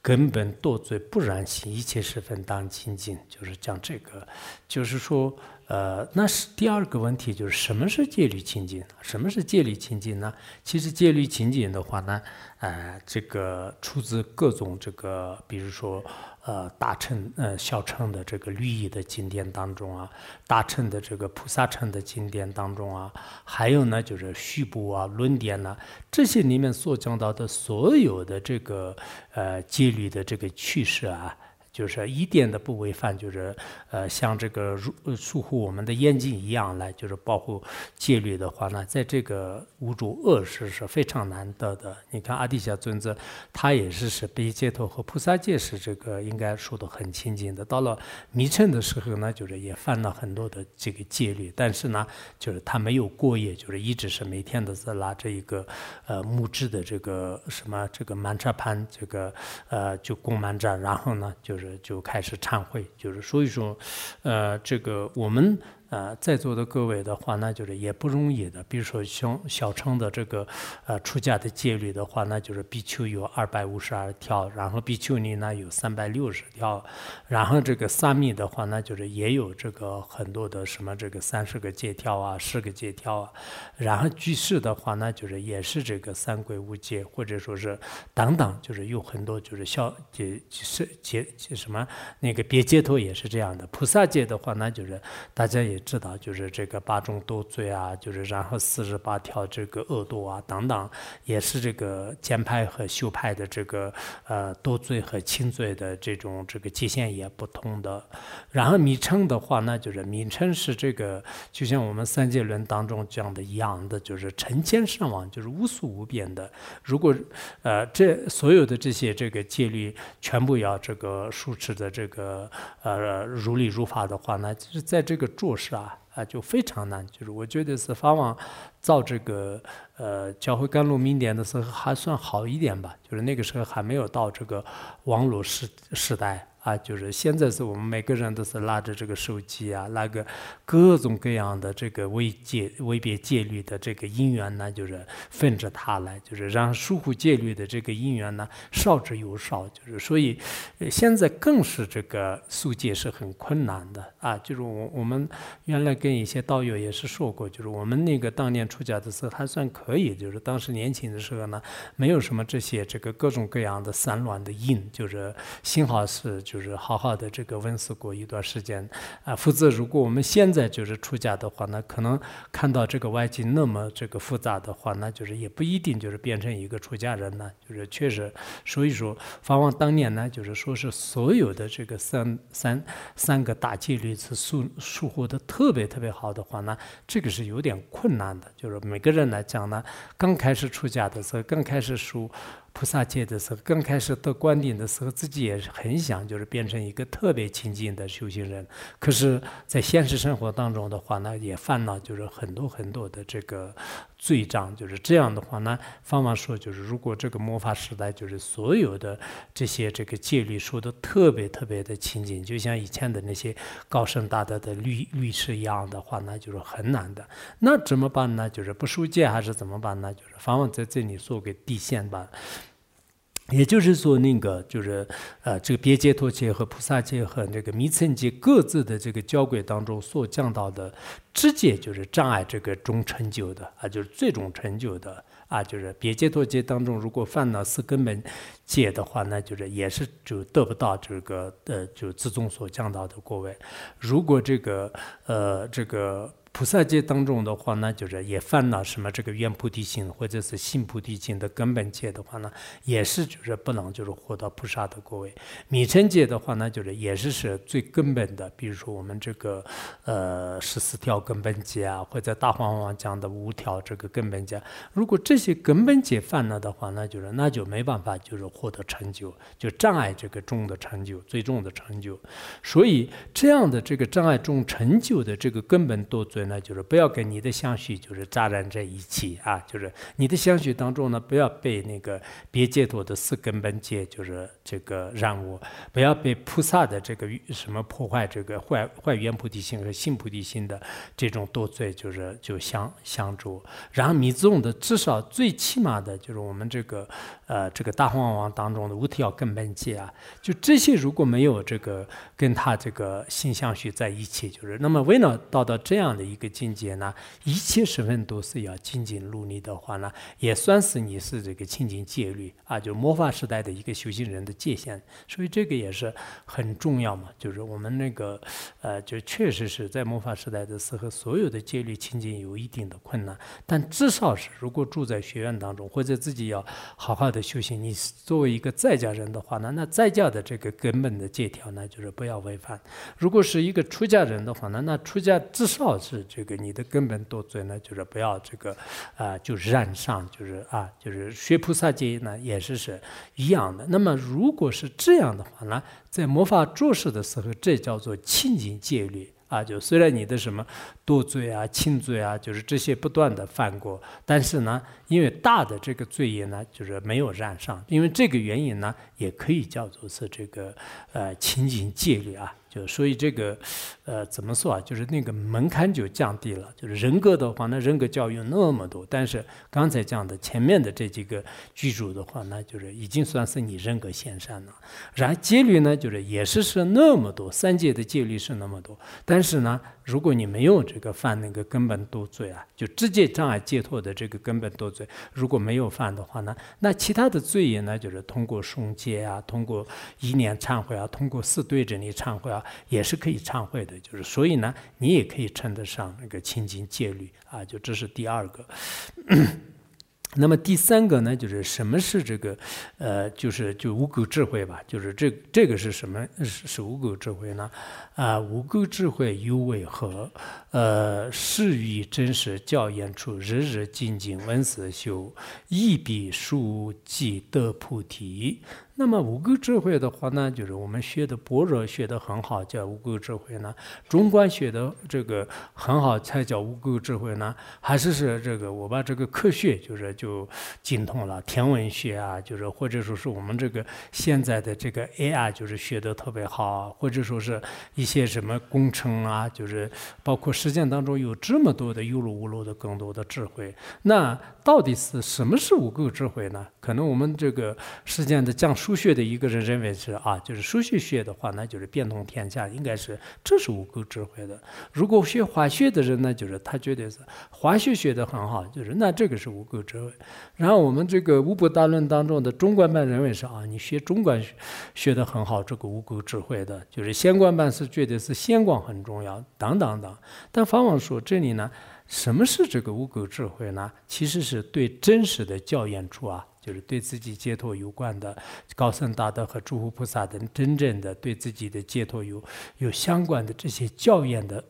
根本多罪不染行，一切十分当清净。就是讲这个，就是说。呃，那是第二个问题，就是什么是戒律清净？什么是戒律清净呢？其实戒律清净的话呢，呃，这个出自各种这个，比如说呃大乘呃小乘的这个律仪的经典当中啊，大乘的这个菩萨乘的经典当中啊，还有呢就是序部啊、论点呐，这些里面所讲到的所有的这个呃戒律的这个趣事啊。就是一点都不违反，就是呃像这个如疏忽我们的眼睛一样来，就是保护戒律的话呢，在这个无主恶事是非常难得的。你看阿底峡尊者，他也是是比解脱和菩萨戒是这个应该说的很亲近的。到了迷城的时候呢，就是也犯了很多的这个戒律，但是呢，就是他没有过夜，就是一直是每天都是拿着一个呃木质的这个什么这个曼茶盘，这个呃就供曼茶，然后呢就是。就开始忏悔，就是所以说，呃，这个我们。呃，在座的各位的话，那就是也不容易的。比如说像小乘的这个呃出家的戒律的话，那就是比丘有二百五十二条，然后比丘尼呢有三百六十条，然后这个萨密的话，那就是也有这个很多的什么这个三十个戒条啊，十个戒条啊，然后居士的话，那就是也是这个三规五戒，或者说是等等，就是有很多就是小戒是戒什么那个别戒脱也是这样的。菩萨戒的话，那就是大家也。知道，就是这个八种多罪啊，就是然后四十八条这个恶多啊等等，也是这个监派和修派的这个呃多罪和轻罪的这种这个界限也不同的。然后名称的话，那就是名称是这个，就像我们三界论当中讲的一样的，就是成千上万，就是无数无边的。如果呃这所有的这些这个戒律全部要这个书持的这个呃如理如法的话，那就是在这个做事。是啊，啊，就非常难。就是我觉得是法王造这个呃教会甘露明典的时候还算好一点吧，就是那个时候还没有到这个网络时时代。啊，就是现在是我们每个人都是拉着这个手机啊，那个各种各样的这个未戒、未别戒律的这个因缘呢，就是分着它来，就是让疏忽戒律的这个因缘呢少之又少，就是所以现在更是这个速戒是很困难的啊。就是我我们原来跟一些道友也是说过，就是我们那个当年出家的时候还算可以，就是当时年轻的时候呢，没有什么这些这个各种各样的散乱的因，就是幸好是就。就是好好的这个温习过一段时间啊，否则如果我们现在就是出家的话，那可能看到这个外境那么这个复杂的话，那就是也不一定就是变成一个出家人呢。就是确实，所以说法王当年呢，就是说是所有的这个三三三个大戒律是疏疏忽的特别特别好的话呢，这个是有点困难的。就是每个人来讲呢，刚开始出家的时候，刚开始疏。菩萨戒的时候，刚开始得观顶的时候，自己也是很想，就是变成一个特别清净的修行人。可是，在现实生活当中的话呢，也犯了，就是很多很多的这个罪障。就是这样的话呢，方方说，就是如果这个魔法时代，就是所有的这些这个戒律说的特别特别的清净，就像以前的那些高僧大德的律律师一样的话，那就是很难的。那怎么办呢？就是不受戒还是怎么办呢？就是方方在这里做个底线吧。也就是说，那个就是呃，这个别解脱戒和菩萨戒和这个弥乘戒各自的这个交轨当中所讲到的直接就是障碍这个中成就的啊，就是最终成就的啊，就是别解脱戒当中，如果犯了四根本戒的话，那就是也是就得不到这个呃，就自宗所讲到的果位。如果这个呃，这个。菩萨界当中的话呢，就是也犯了什么这个愿菩提心或者是信菩提心的根本戒的话呢，也是就是不能就是获得菩萨的果位。弥尘戒的话呢，就是也是是最根本的，比如说我们这个呃十四条根本戒啊，或者大黄王讲的五条这个根本戒，如果这些根本戒犯了的话，那就是那就没办法就是获得成就，就障碍这个中的成就，最终的成就。所以这样的这个障碍中成就的这个根本多罪。那就是不要跟你的相续就是扎染在一起啊，就是你的相续当中呢，不要被那个别解脱的四根本戒就是这个染污，不要被菩萨的这个什么破坏这个坏坏缘菩提心和信菩提心的这种多罪就是就相相助。然后密宗的至少最起码的就是我们这个呃这个大皇王当中的五条根本戒啊，就这些如果没有这个跟他这个心相续在一起，就是那么为了达到这样的一。一个境界呢，一切身份都是要精进努力的话呢，也算是你是这个清净戒律啊，就魔法时代的一个修行人的界限。所以这个也是很重要嘛，就是我们那个呃，就确实是在魔法时代的时候，所有的戒律清净有一定的困难，但至少是如果住在学院当中，或者自己要好好的修行，你作为一个在家人的话呢，那在家的这个根本的戒条呢，就是不要违反。如果是一个出家人的话呢，那出家至少是这个你的根本多罪呢，就是不要这个啊，就染上，就是啊，就是学菩萨戒呢，也是是一样的。那么如果是这样的话呢，在魔法做事的时候，这叫做清净戒律啊。就虽然你的什么多罪啊、轻罪啊，就是这些不断的犯过，但是呢，因为大的这个罪业呢，就是没有染上，因为这个原因呢，也可以叫做是这个呃清净戒律啊。就所以这个，呃，怎么说啊？就是那个门槛就降低了。就是人格的话，那人格教育那么多，但是刚才讲的前面的这几个居住的话，那就是已经算是你人格线上了。然后戒律呢，就是也是是那么多，三界的戒律是那么多，但是呢。如果你没有这个犯那个根本多罪啊，就直接障碍解脱的这个根本多罪，如果没有犯的话呢，那其他的罪业呢，就是通过诵戒啊，通过一念忏悔啊，通过四对着你忏悔啊，也是可以忏悔的。就是所以呢，你也可以称得上那个清净戒律啊，就这是第二个。那么第三个呢，就是什么是这个，呃，就是就无垢智慧吧，就是这这个是什么是是无垢智慧呢？啊，无垢智慧有为何？呃，是于真实教言处，日日精进闻思修，一笔书即得菩提。那么五垢智慧的话呢，就是我们学的般若学的很好，叫五垢智慧呢；中观学的这个很好，才叫五垢智慧呢。还是是这个我把这个科学就是就精通了，天文学啊，就是或者说是我们这个现在的这个 AI 就是学的特别好，或者说是一些什么工程啊，就是包括实践当中有这么多的有路无路的更多的智慧。那到底是什么是五垢智慧呢？可能我们这个实践的讲述。数学的一个人认为是啊，就是数学学的话，那就是变通天下，应该是这是无垢智慧的。如果学化学的人呢，就是他觉得是化学学的很好，就是那这个是无垢智慧。然后我们这个《五部大论》当中的中观班认为是啊，你学中观学学的很好，这个无垢智慧的，就是先观班是觉得是先观很重要，等等等。但方王说这里呢，什么是这个无垢智慧呢？其实是对真实的教验处啊。就是对自己解脱有关的高僧大德和诸佛菩萨等，真正的对自己的解脱有有相关的这些教言的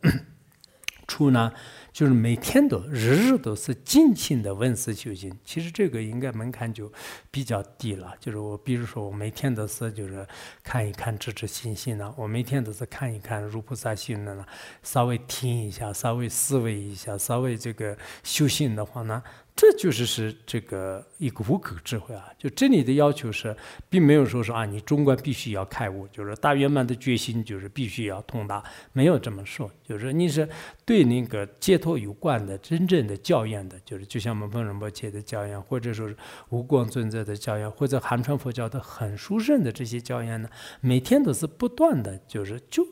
处呢，就是每天都日日都是尽情的闻思修行。其实这个应该门槛就比较低了。就是我比如说我每天都是就是看一看知知信心呢，我每天都是看一看如菩萨行的呢，稍微听一下，稍微思维一下，稍微这个修行的话呢。这就是是这个一个无垢智慧啊！就这里的要求是，并没有说是啊，你中观必须要开悟，就是大圆满的决心就是必须要通达，没有这么说。就是你是对那个解脱有关的真正的教言的，就是就像我们本仁波切的教言，或者说是无光尊者的教言，或者寒川佛教的很殊胜的这些教言呢，每天都是不断的，就是就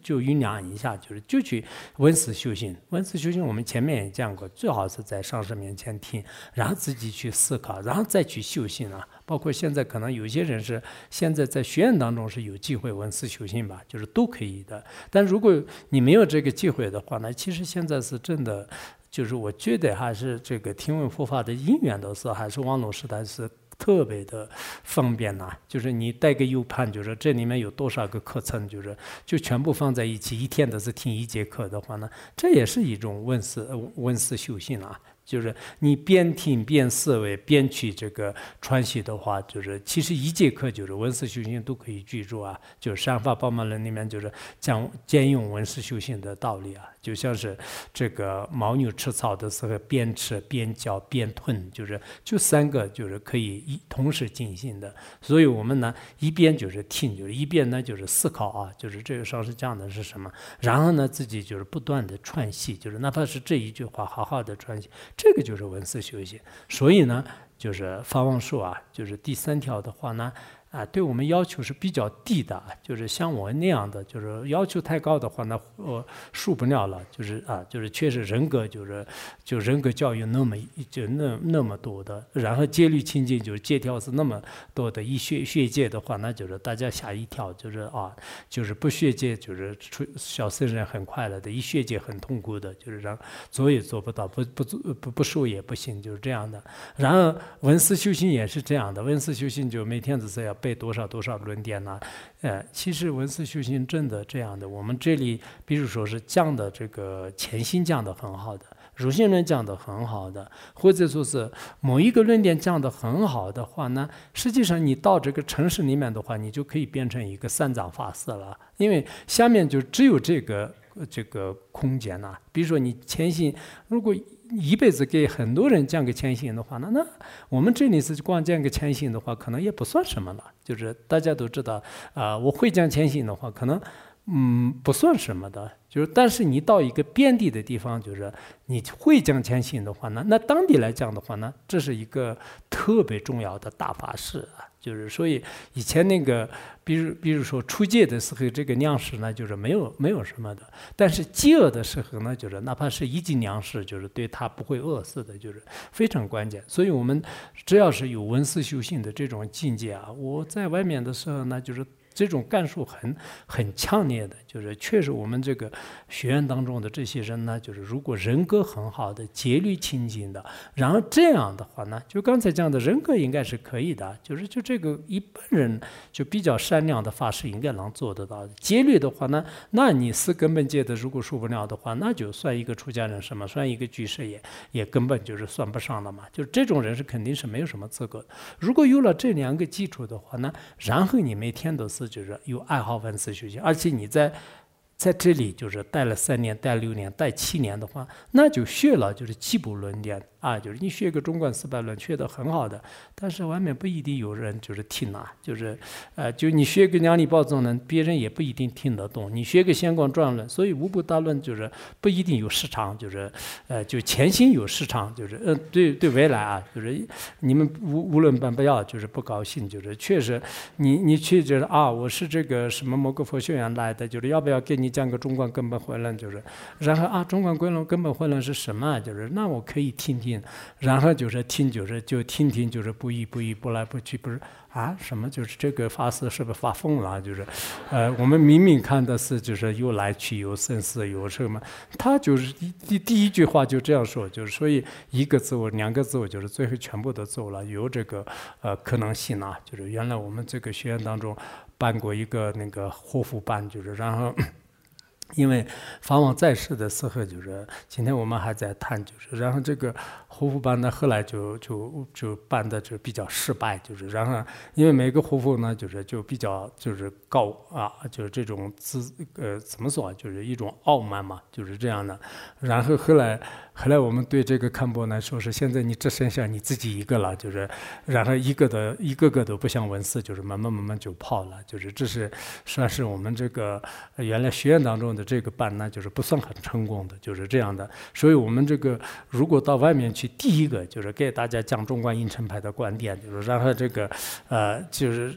就酝酿一下，就是就去闻思修行。闻思修行，我们前面也讲过，最好是在上师面前。听，然后自己去思考，然后再去修行啊。包括现在可能有些人是现在在学院当中是有机会闻思修行吧，就是都可以的。但如果你没有这个机会的话呢，其实现在是真的，就是我觉得还是这个听闻佛法的因缘的时候还是网络时代是特别的方便呐。就是你带个 U 盘，就是这里面有多少个课程，就是就全部放在一起，一天都是听一节课的话呢，这也是一种闻思闻思修行啊。就是你边听边思维边去这个传习的话，就是其实一节课就是文思修行都可以记住啊。就是《善法宝马论》里面就是讲兼用文思修行的道理啊。就像是这个牦牛吃草的时候，边吃边嚼边吞，就是就三个就是可以一同时进行的。所以我们呢一边就是听，就是一边呢就是思考啊，就是这个上是讲的是什么，然后呢自己就是不断的串戏，就是哪怕是这一句话，好好的串戏，这个就是文思修行。所以呢，就是法王说啊，就是第三条的话呢。啊，对我们要求是比较低的，就是像我那样的，就是要求太高的话，那我受不了了。就是啊，就是确实人格就是就人格教育那么就那那么多的，然后戒律清净就是戒条是那么多的，一学学戒的话，那就是大家吓一跳，就是啊，就是不学戒就是出小僧人很快乐的，一学戒很痛苦的，就是让做也做不到，不不做不不受也不行，就是这样的。然后文思修行也是这样的，文思修行就每天只是要。背多少多少论点呢？呃，其实文思修行真的这样的。我们这里，比如说是讲的这个潜心讲的很好的，如心论讲的很好的，或者说是某一个论点讲的很好的话呢，实际上你到这个城市里面的话，你就可以变成一个三藏法师了，因为下面就只有这个这个空间呐。比如说你潜心，如果一辈子给很多人讲个千行的话，那那我们这里是光讲个千行的话，可能也不算什么了。就是大家都知道啊，我会讲千行的话，可能嗯不算什么的。就是但是你到一个边地的地方，就是你会讲千行的话呢，那当地来讲的话呢，这是一个特别重要的大法事啊。就是所以以前那个，比如比如说出界的时候，这个粮食呢，就是没有没有什么的。但是饥饿的时候呢，就是哪怕是一斤粮食，就是对他不会饿死的，就是非常关键。所以我们只要是有文思修行的这种境界啊，我在外面的时候呢，就是。这种感受很很强烈的，就是确实我们这个学院当中的这些人呢，就是如果人格很好的、戒律清净的，然后这样的话呢，就刚才讲的人格应该是可以的，就是就这个一般人就比较善良的法师应该能做得到的。戒律的话呢，那你是根本戒的，如果受不了的话，那就算一个出家人什么，算一个居士也也根本就是算不上了嘛。就这种人是肯定是没有什么资格。如果有了这两个基础的话呢，然后你每天都是。就是有爱好文字学习，而且你在。在这里就是待了三年、待六年、待七年的话，那就学了就是基本论点啊，就是你学个中观四百论学得很好的，但是外面不一定有人就是听啊，就是呃，就你学个两理宝宗论，别人也不一定听得懂。你学个显光传论，所以无不大论就是不一定有市场，就是呃，就潜心有市场，就是呃，对对未来啊，就是你们无无论办不要，就是不高兴，就是确实你你去就是啊，我是这个什么某个佛学院来的，就是要不要给你。讲个中观根本混论，就是，然后啊，中观归论根本混论是什么？就是那我可以听听，然后就是听，就是就听听，就是不依不依，不来不去，不是啊？什么？就是这个法师是不是发疯了？就是，呃，我们明明看的是就是有来去，有生死，有什么？他就是第第一句话就这样说，就是所以一个字我两个字我就是最后全部都走了，有这个呃可能性啊，就是原来我们这个学院当中办过一个那个护肤班，就是然后。因为法王在世的时候，就是今天我们还在谈，就是然后这个护肤班呢，后来就就就办的就比较失败，就是然后因为每个护肤呢，就是就比较就是高啊，就是这种自呃怎么说，就是一种傲慢嘛，就是这样的。然后后来后来我们对这个看波呢，说是现在你只剩下你自己一个了，就是然后一个的一个个都不像文思，就是慢慢慢慢就跑了，就是这是算是我们这个原来学院当中的。这个班呢，就是不算很成功的，就是这样的。所以，我们这个如果到外面去，第一个就是给大家讲中观应成派的观点，就是然后这个呃，就是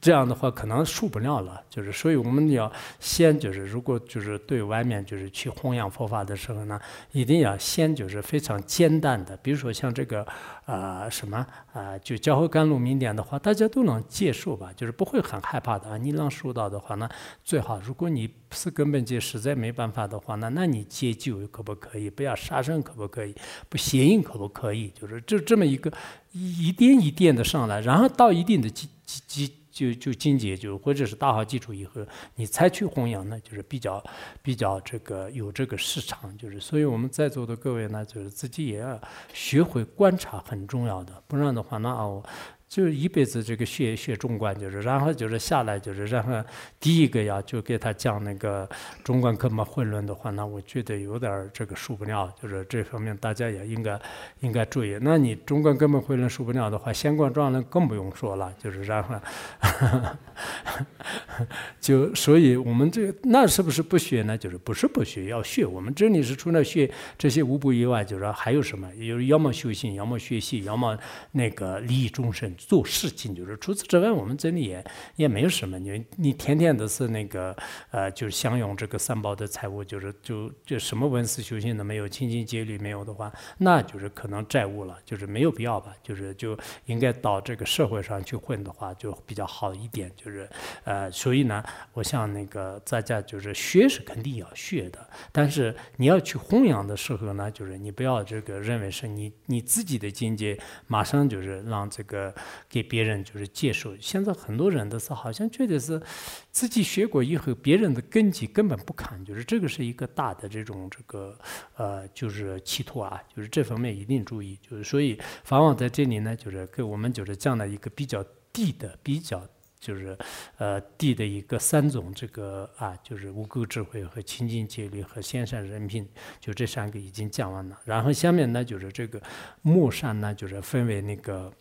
这样的话，可能受不了了。就是，所以我们要先就是，如果就是对外面就是去弘扬佛法的时候呢，一定要先就是非常简单的，比如说像这个啊什么啊，就教会甘露明点的话，大家都能接受吧，就是不会很害怕的。你能收到的话呢，最好。如果你是根本就实在没办法的话，那那你戒酒可不可以？不要杀生可不可以？不邪淫可不可以？就是就这么一个一点一点的上来，然后到一定的基基基就就境界就或者是打好基础以后，你才去弘扬呢，就是比较比较这个有这个市场。就是所以我们在座的各位呢，就是自己也要学会观察，很重要的。不然的话，那我。就一辈子这个学学中观，就是然后就是下来就是然后第一个呀，就给他讲那个中观根本混乱的话，那我觉得有点这个受不了，就是这方面大家也应该应该注意。那你中观根本混乱受不了的话，显观状论更不用说了，就是然后 就所以我们这那是不是不学呢？就是不是不学，要学。我们这里是除了学这些无不以外，就是还有什么？有要么修行，要么学习，要么那个利益众生。做事情，就是除此之外，我们这里也也没有什么。你你天天都是那个呃，就是享用这个三宝的财物，就是就就什么文思修行都没有，清净戒律没有的话，那就是可能债务了，就是没有必要吧。就是就应该到这个社会上去混的话，就比较好一点。就是呃，所以呢，我想那个大家就是学是肯定要学的，但是你要去弘扬的时候呢，就是你不要这个认为是你你自己的境界马上就是让这个给别人就是接受。现在很多人都是好像觉得是自己学过以后，别人的根基根本不堪，就是这个是一个大的这种这个呃，就是企图啊，就是这方面一定注意。就是所以，往往在这里呢，就是给我们就是这样的一个比较低的比较。就是呃，地的一个三种这个啊，就是无垢智慧和清净戒律和先善人品，就这三个已经讲完了。然后下面呢，就是这个木善呢，就是分为那个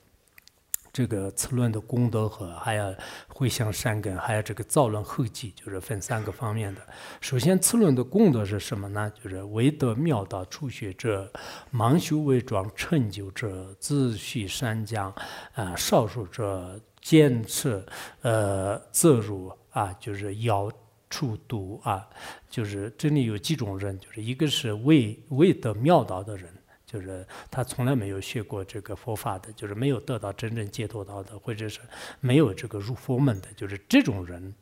这个次论的功德和还有回向善根，还有这个造论后记，就是分三个方面的。首先次论的功德是什么呢？就是唯德妙道初学者，盲修为庄成就者，自序三讲啊，少数者。坚持，呃，自如啊，就是要出度啊，就是这里有几种人，就是一个是未未得妙道的人，就是他从来没有学过这个佛法的，就是没有得到真正解脱到的，或者是没有这个入佛门的，就是这种人。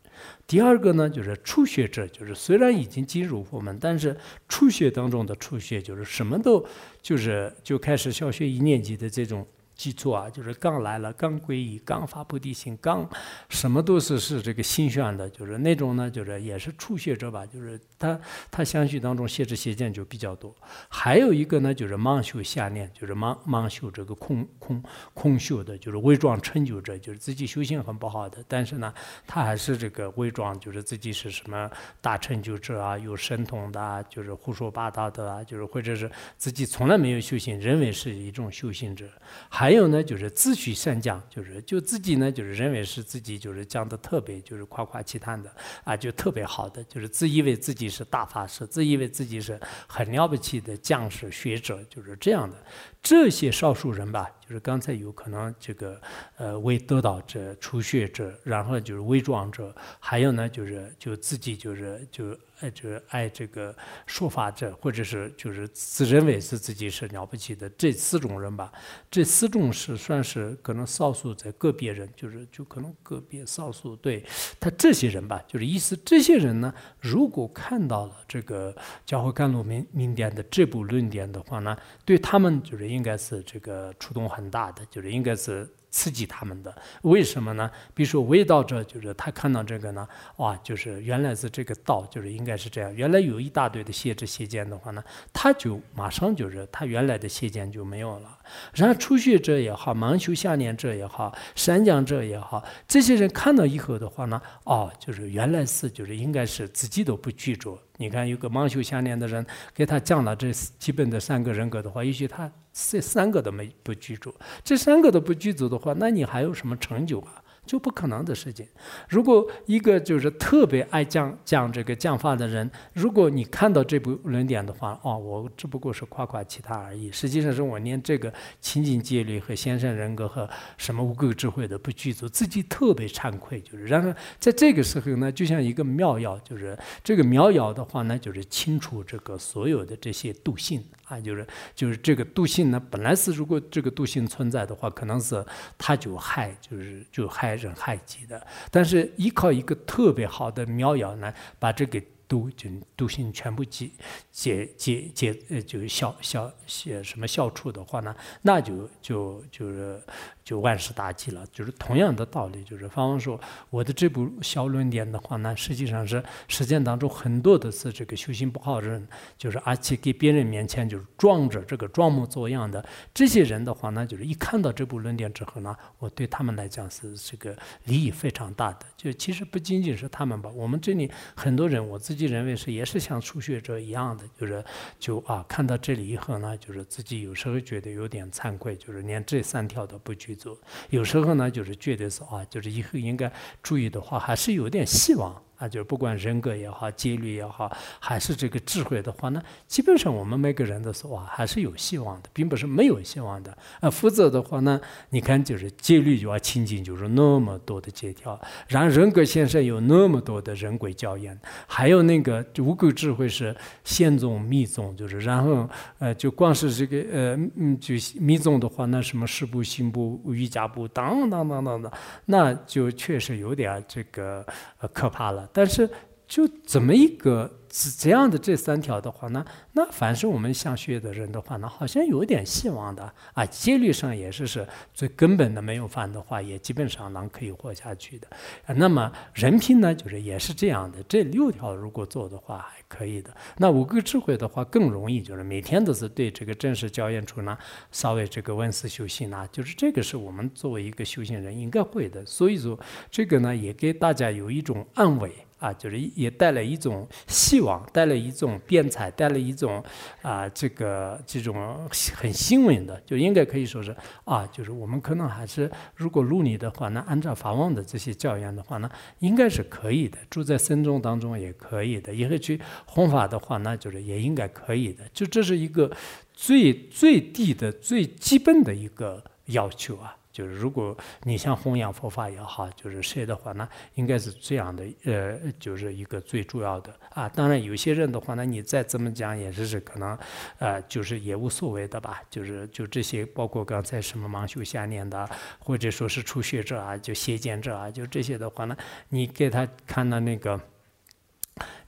第二个呢，就是初学者，就是虽然已经进入佛门，但是初学当中的初学，就是什么都就是就开始小学一年级的这种。记住啊，就是刚来了，刚皈依，刚发菩提心，刚什么都是是这个心愿的，就是那种呢，就是也是初学者吧，就是他他相续当中写这邪见就比较多。还有一个呢，就是盲修下念，就是盲盲修这个空空空修的，就是伪装成就者，就是自己修行很不好的，但是呢，他还是这个伪装，就是自己是什么大成就者啊，有神通的，就是胡说八道的啊，就是或者是自己从来没有修行，认为是一种修行者，还。还有呢，就是自诩善讲，就是就自己呢，就是认为是自己就是讲的特别，就是夸夸其谈的啊，就特别好的，就是自以为自己是大法师，自以为自己是很了不起的将士学者，就是这样的。这些少数人吧，就是刚才有可能这个呃为得道者、初学者，然后就是伪装者，还有呢就是就自己就是就爱就是爱这个说法者，或者是就是自认为是自己是了不起的这四种人吧。这四种是算是可能少数在个别人，就是就可能个别少数对他这些人吧，就是意思这些人呢，如果看到了这个教会甘露明明典的这部论点的话呢，对他们就是。应该是这个触动很大的，就是应该是。刺激他们的，为什么呢？比如说味道者，就是他看到这个呢，哇，就是原来是这个道，就是应该是这样。原来有一大堆的邪知邪见的话呢，他就马上就是他原来的邪见就没有了。然后初学者也好，盲修下念者也好，善讲者也好，这些人看到以后的话呢，哦，就是原来是就是应该是自己都不拘着。你看有个盲修下念的人给他讲了这基本的三个人格的话，也许他这三个都没不居住，这三个都不居住的话，那你还有什么成就啊？就不可能的事情。如果一个就是特别爱讲讲这个讲法的人，如果你看到这部论点的话，哦，我只不过是夸夸其他而已。实际上是我连这个清净戒律和先生人格和什么无垢智慧的不具足，自己特别惭愧。就是然后在这个时候呢，就像一个妙药，就是这个妙药的话呢，就是清除这个所有的这些毒性啊，就是就是这个毒性呢，本来是如果这个毒性存在的话，可能是它就害，就是就害。人害己的，但是依靠一个特别好的苗药呢，把这个毒就毒性全部解解解解呃，就消消消什么消除的话呢，那就就就是。就万事大吉了，就是同样的道理。就是方方说，我的这部小论点的话呢，实际上是实践当中很多的是这个修行不好的人，就是而且给别人面前就是装着这个装模作样的这些人的话呢，就是一看到这部论点之后呢，我对他们来讲是这个利益非常大的。就其实不仅仅是他们吧，我们这里很多人，我自己认为是也是像初学者一样的，就是就啊看到这里以后呢，就是自己有时候觉得有点惭愧，就是连这三条都不有时候呢，就是觉得说啊，就是以后应该注意的话，还是有点希望啊，就是不管人格也好，戒律也好，还是这个智慧的话呢，基本上我们每个人都说哇，还是有希望的，并不是没有希望的。啊，否则的话呢，你看就是戒律就要清净，就是那么多的戒条，然后人格先生有那么多的人鬼教言，还有那个无垢智慧是宪宗密宗，就是然后呃，就光是这个呃嗯，就密宗的话，那什么十部、行部、瑜伽部，当当当当当，那就确实有点这个呃可怕了。但是，就怎么一个是这样的这三条的话呢？那凡是我们想学的人的话呢，好像有点希望的啊。戒律上也是是最根本的，没有犯的话，也基本上能可以活下去的。那么人品呢，就是也是这样的。这六条如果做的话，还可以的。那五个智慧的话更容易，就是每天都是对这个正式教研处呢，稍微这个温思修行啊，就是这个是我们作为一个修行人应该会的。所以说，这个呢也给大家有一种安慰。啊，就是也带来一种希望，带来一种变彩，带来一种啊，这个这种很新闻的，就应该可以说是啊，就是我们可能还是如果入尼的话，那按照法王的这些教言的话呢，应该是可以的。住在僧众当中也可以的，以后去弘法的话，那就是也应该可以的。就这是一个最最低的、最基本的一个要求啊。就是如果你想弘扬佛法也好，就是谁的话呢，应该是这样的，呃，就是一个最主要的啊。当然有些人的话呢，你再怎么讲也是是可能，呃，就是也无所谓的吧。就是就这些，包括刚才什么盲修瞎念的，或者说是初学者啊，就邪见者啊，就这些的话呢，你给他看的那个。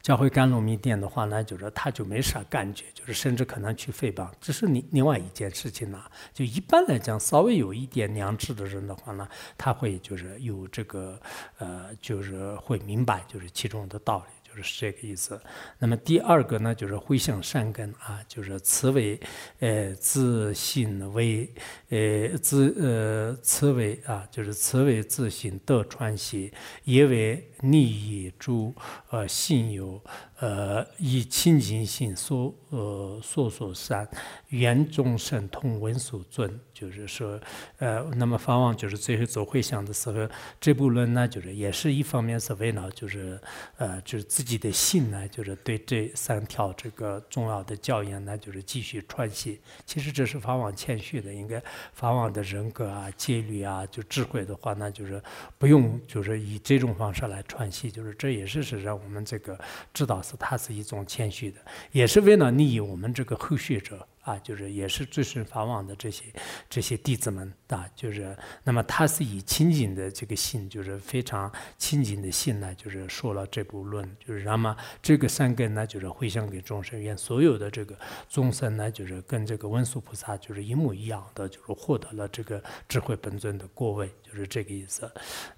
教会甘露密店的话呢，就是他就没啥感觉，就是甚至可能去诽谤，这是另另外一件事情呢。就一般来讲，稍微有一点良知的人的话呢，他会就是有这个呃，就是会明白就是其中的道理。就是这个意思。那么第二个呢，就是回向善根啊，就是此为呃自信为呃自呃此为啊，就是此为自信得传习，也为利益诸呃信友。呃，以清净心所呃所所善，愿众生同闻所尊，就是说，呃，那么法王就是最后做回向的时候，这部论呢，就是也是一方面是为了，就是呃，就是自己的心呢，就是对这三条这个重要的教言呢，就是继续传习。其实这是法王谦虚的，应该法王的人格啊、戒律啊，就智慧的话呢，就是不用就是以这种方式来传习，就是这也是是让我们这个知道。他是一种谦虚的，也是为了利益我们这个后续者。啊，就是也是最顺法网的这些这些弟子们啊，就是那么他是以清净的这个心，就是非常清净的心呢，就是说了这部论，就是那么这个三根呢，就是回向给众生，愿所有的这个众生呢，就是跟这个文殊菩萨就是一模一样的，就是获得了这个智慧本尊的过位，就是这个意思。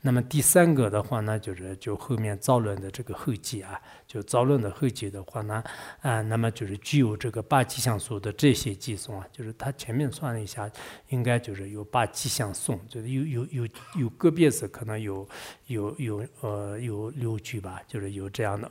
那么第三个的话呢，就是就后面造论的这个后记啊，就造论的后记的话呢，啊，那么就是具有这个八吉祥所的这。写寄送啊，就是他前面算了一下，应该就是有八吉祥送，就是有有有有个别是可能有有有呃有六句吧，就是有这样的。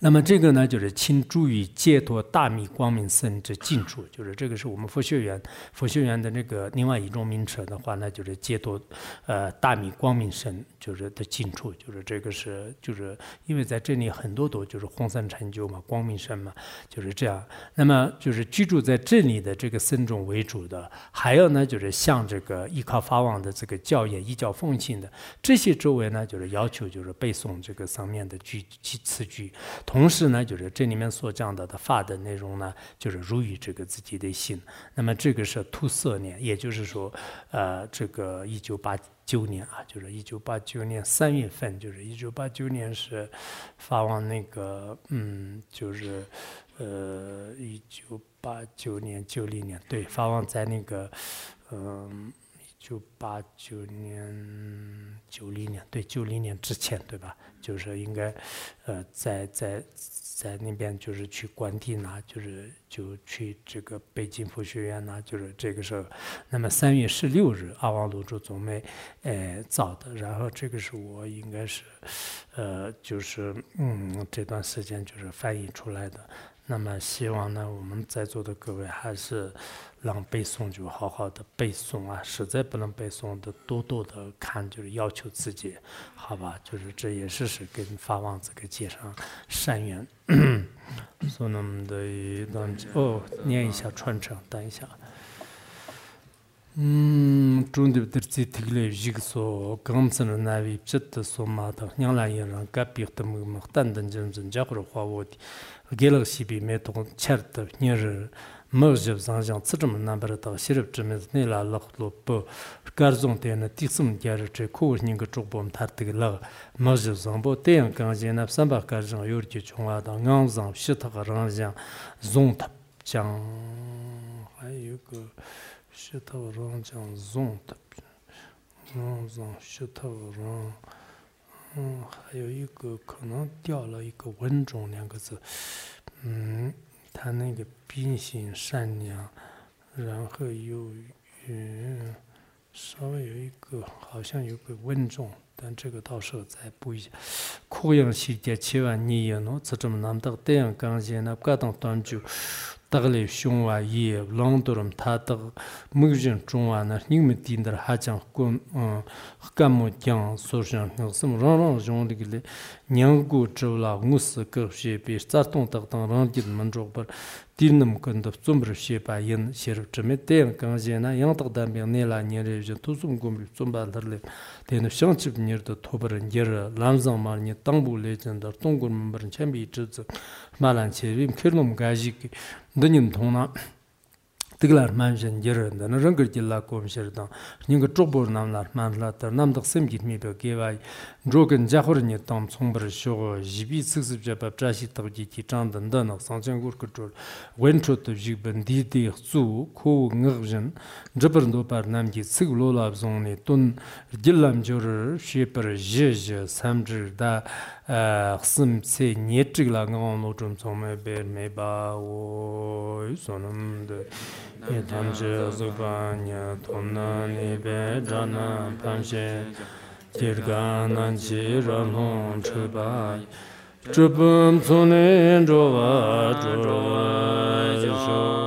那么这个呢，就是请注意解脱大密光明僧之近处，就是这个是我们佛学院佛学院的那个另外一种名称的话呢，就是解脱呃大密光明僧就是的近处，就是这个是就是因为在这里很多都就是红僧成就嘛，光明僧嘛，就是这样。那么就是居住在这里的这个僧众为主的，还有呢就是像这个依靠法王的这个教言依教奉行的这些周围呢，就是要求就是背诵这个上面的句句词句。同时呢，就是这里面所讲到的法的内容呢，就是如于这个自己的心。那么这个是土色年，也就是说，呃，这个一九八九年啊，就是一九八九年三月份，就是一九八九年是法王那个，嗯，就是呃，一九八九年九零年，对，法王在那个，嗯。九八九年、九零年，对，九零年之前，对吧？就是应该，呃，在在在那边，就是去关帝呐，就是就去这个北京佛学院呐，就是这个时候。那么三月十六日，阿王罗珠宗妹，呃，造的。然后这个是我应该是，呃，就是嗯，这段时间就是翻译出来的。那么希望呢，我们在座的各位还是让背诵就好好的背诵啊，实在不能背诵的多多的看，就是要求自己，好吧？就是这也是是跟法王子给结上善缘。说那么的一段哦，念一下传承，等一下。嗯，中的的这这个一个说，刚才的那位这的说嘛的，娘来也让隔壁的么么等等这种家伙的话我。给了西边没懂吃的，你是 没就上想吃这么难不到，西边这么你来了了不，各种的那第四么家的这苦人个主播他这个了，没就上不这样刚才那三百个人有的穷啊，到硬上石头个人讲，总他讲还有个石头人讲总他，硬上石头人。嗯，还有一个可能掉了一个“稳重”两个字。嗯， 他那个秉性善良，然后又嗯，稍微有一个好像有个“稳重”，但这个到时候再补一下。可永西点千万年，因呢，这种那么大个太阳光线呢，不断短住，带来循环液，让多伦它的目前中啊，那你们听的还将更嗯，更木将缩小，那什么让让讲这个，年过久了，我们四个设备自动的当然给你们做不？ 딘놈 근도 좀브르 셰바 인 셰르 쯤에 땡 강제나 양덕다 명내라 녀레 투숨 곰리 좀 발들레 대노 샹집 녀르도 토버른 녀르 람상 마니 땅부 레전더 동군 멤버는 챔비 쯔즈 말한 체림 켜놈 가지기 dānyam thōng tīklār tiglar manjan jirin da na rangar jilla kum shirdan nyinga chokbor namlar manlatar namdak semgit mibyo geway drogan jakhur nye tam tsongbar shogo jibi tsiksib jabab chashi tabji ki chandan danak sanchen gur kuchol wen chotu jigban didi xu kowu ngag zhin jabar ndopar namgi tsik lolab zongni tun. Jillam jorir shepar zhe zhe samjir da. khsim tse nye chik la ngang lo chum tsongme ber me ba wo sonam de. Ye tam che zuba nya tom na ni be jana pam she. Tir ga nan chi ram hong che ba. Chupam tsone jo wa jo wa.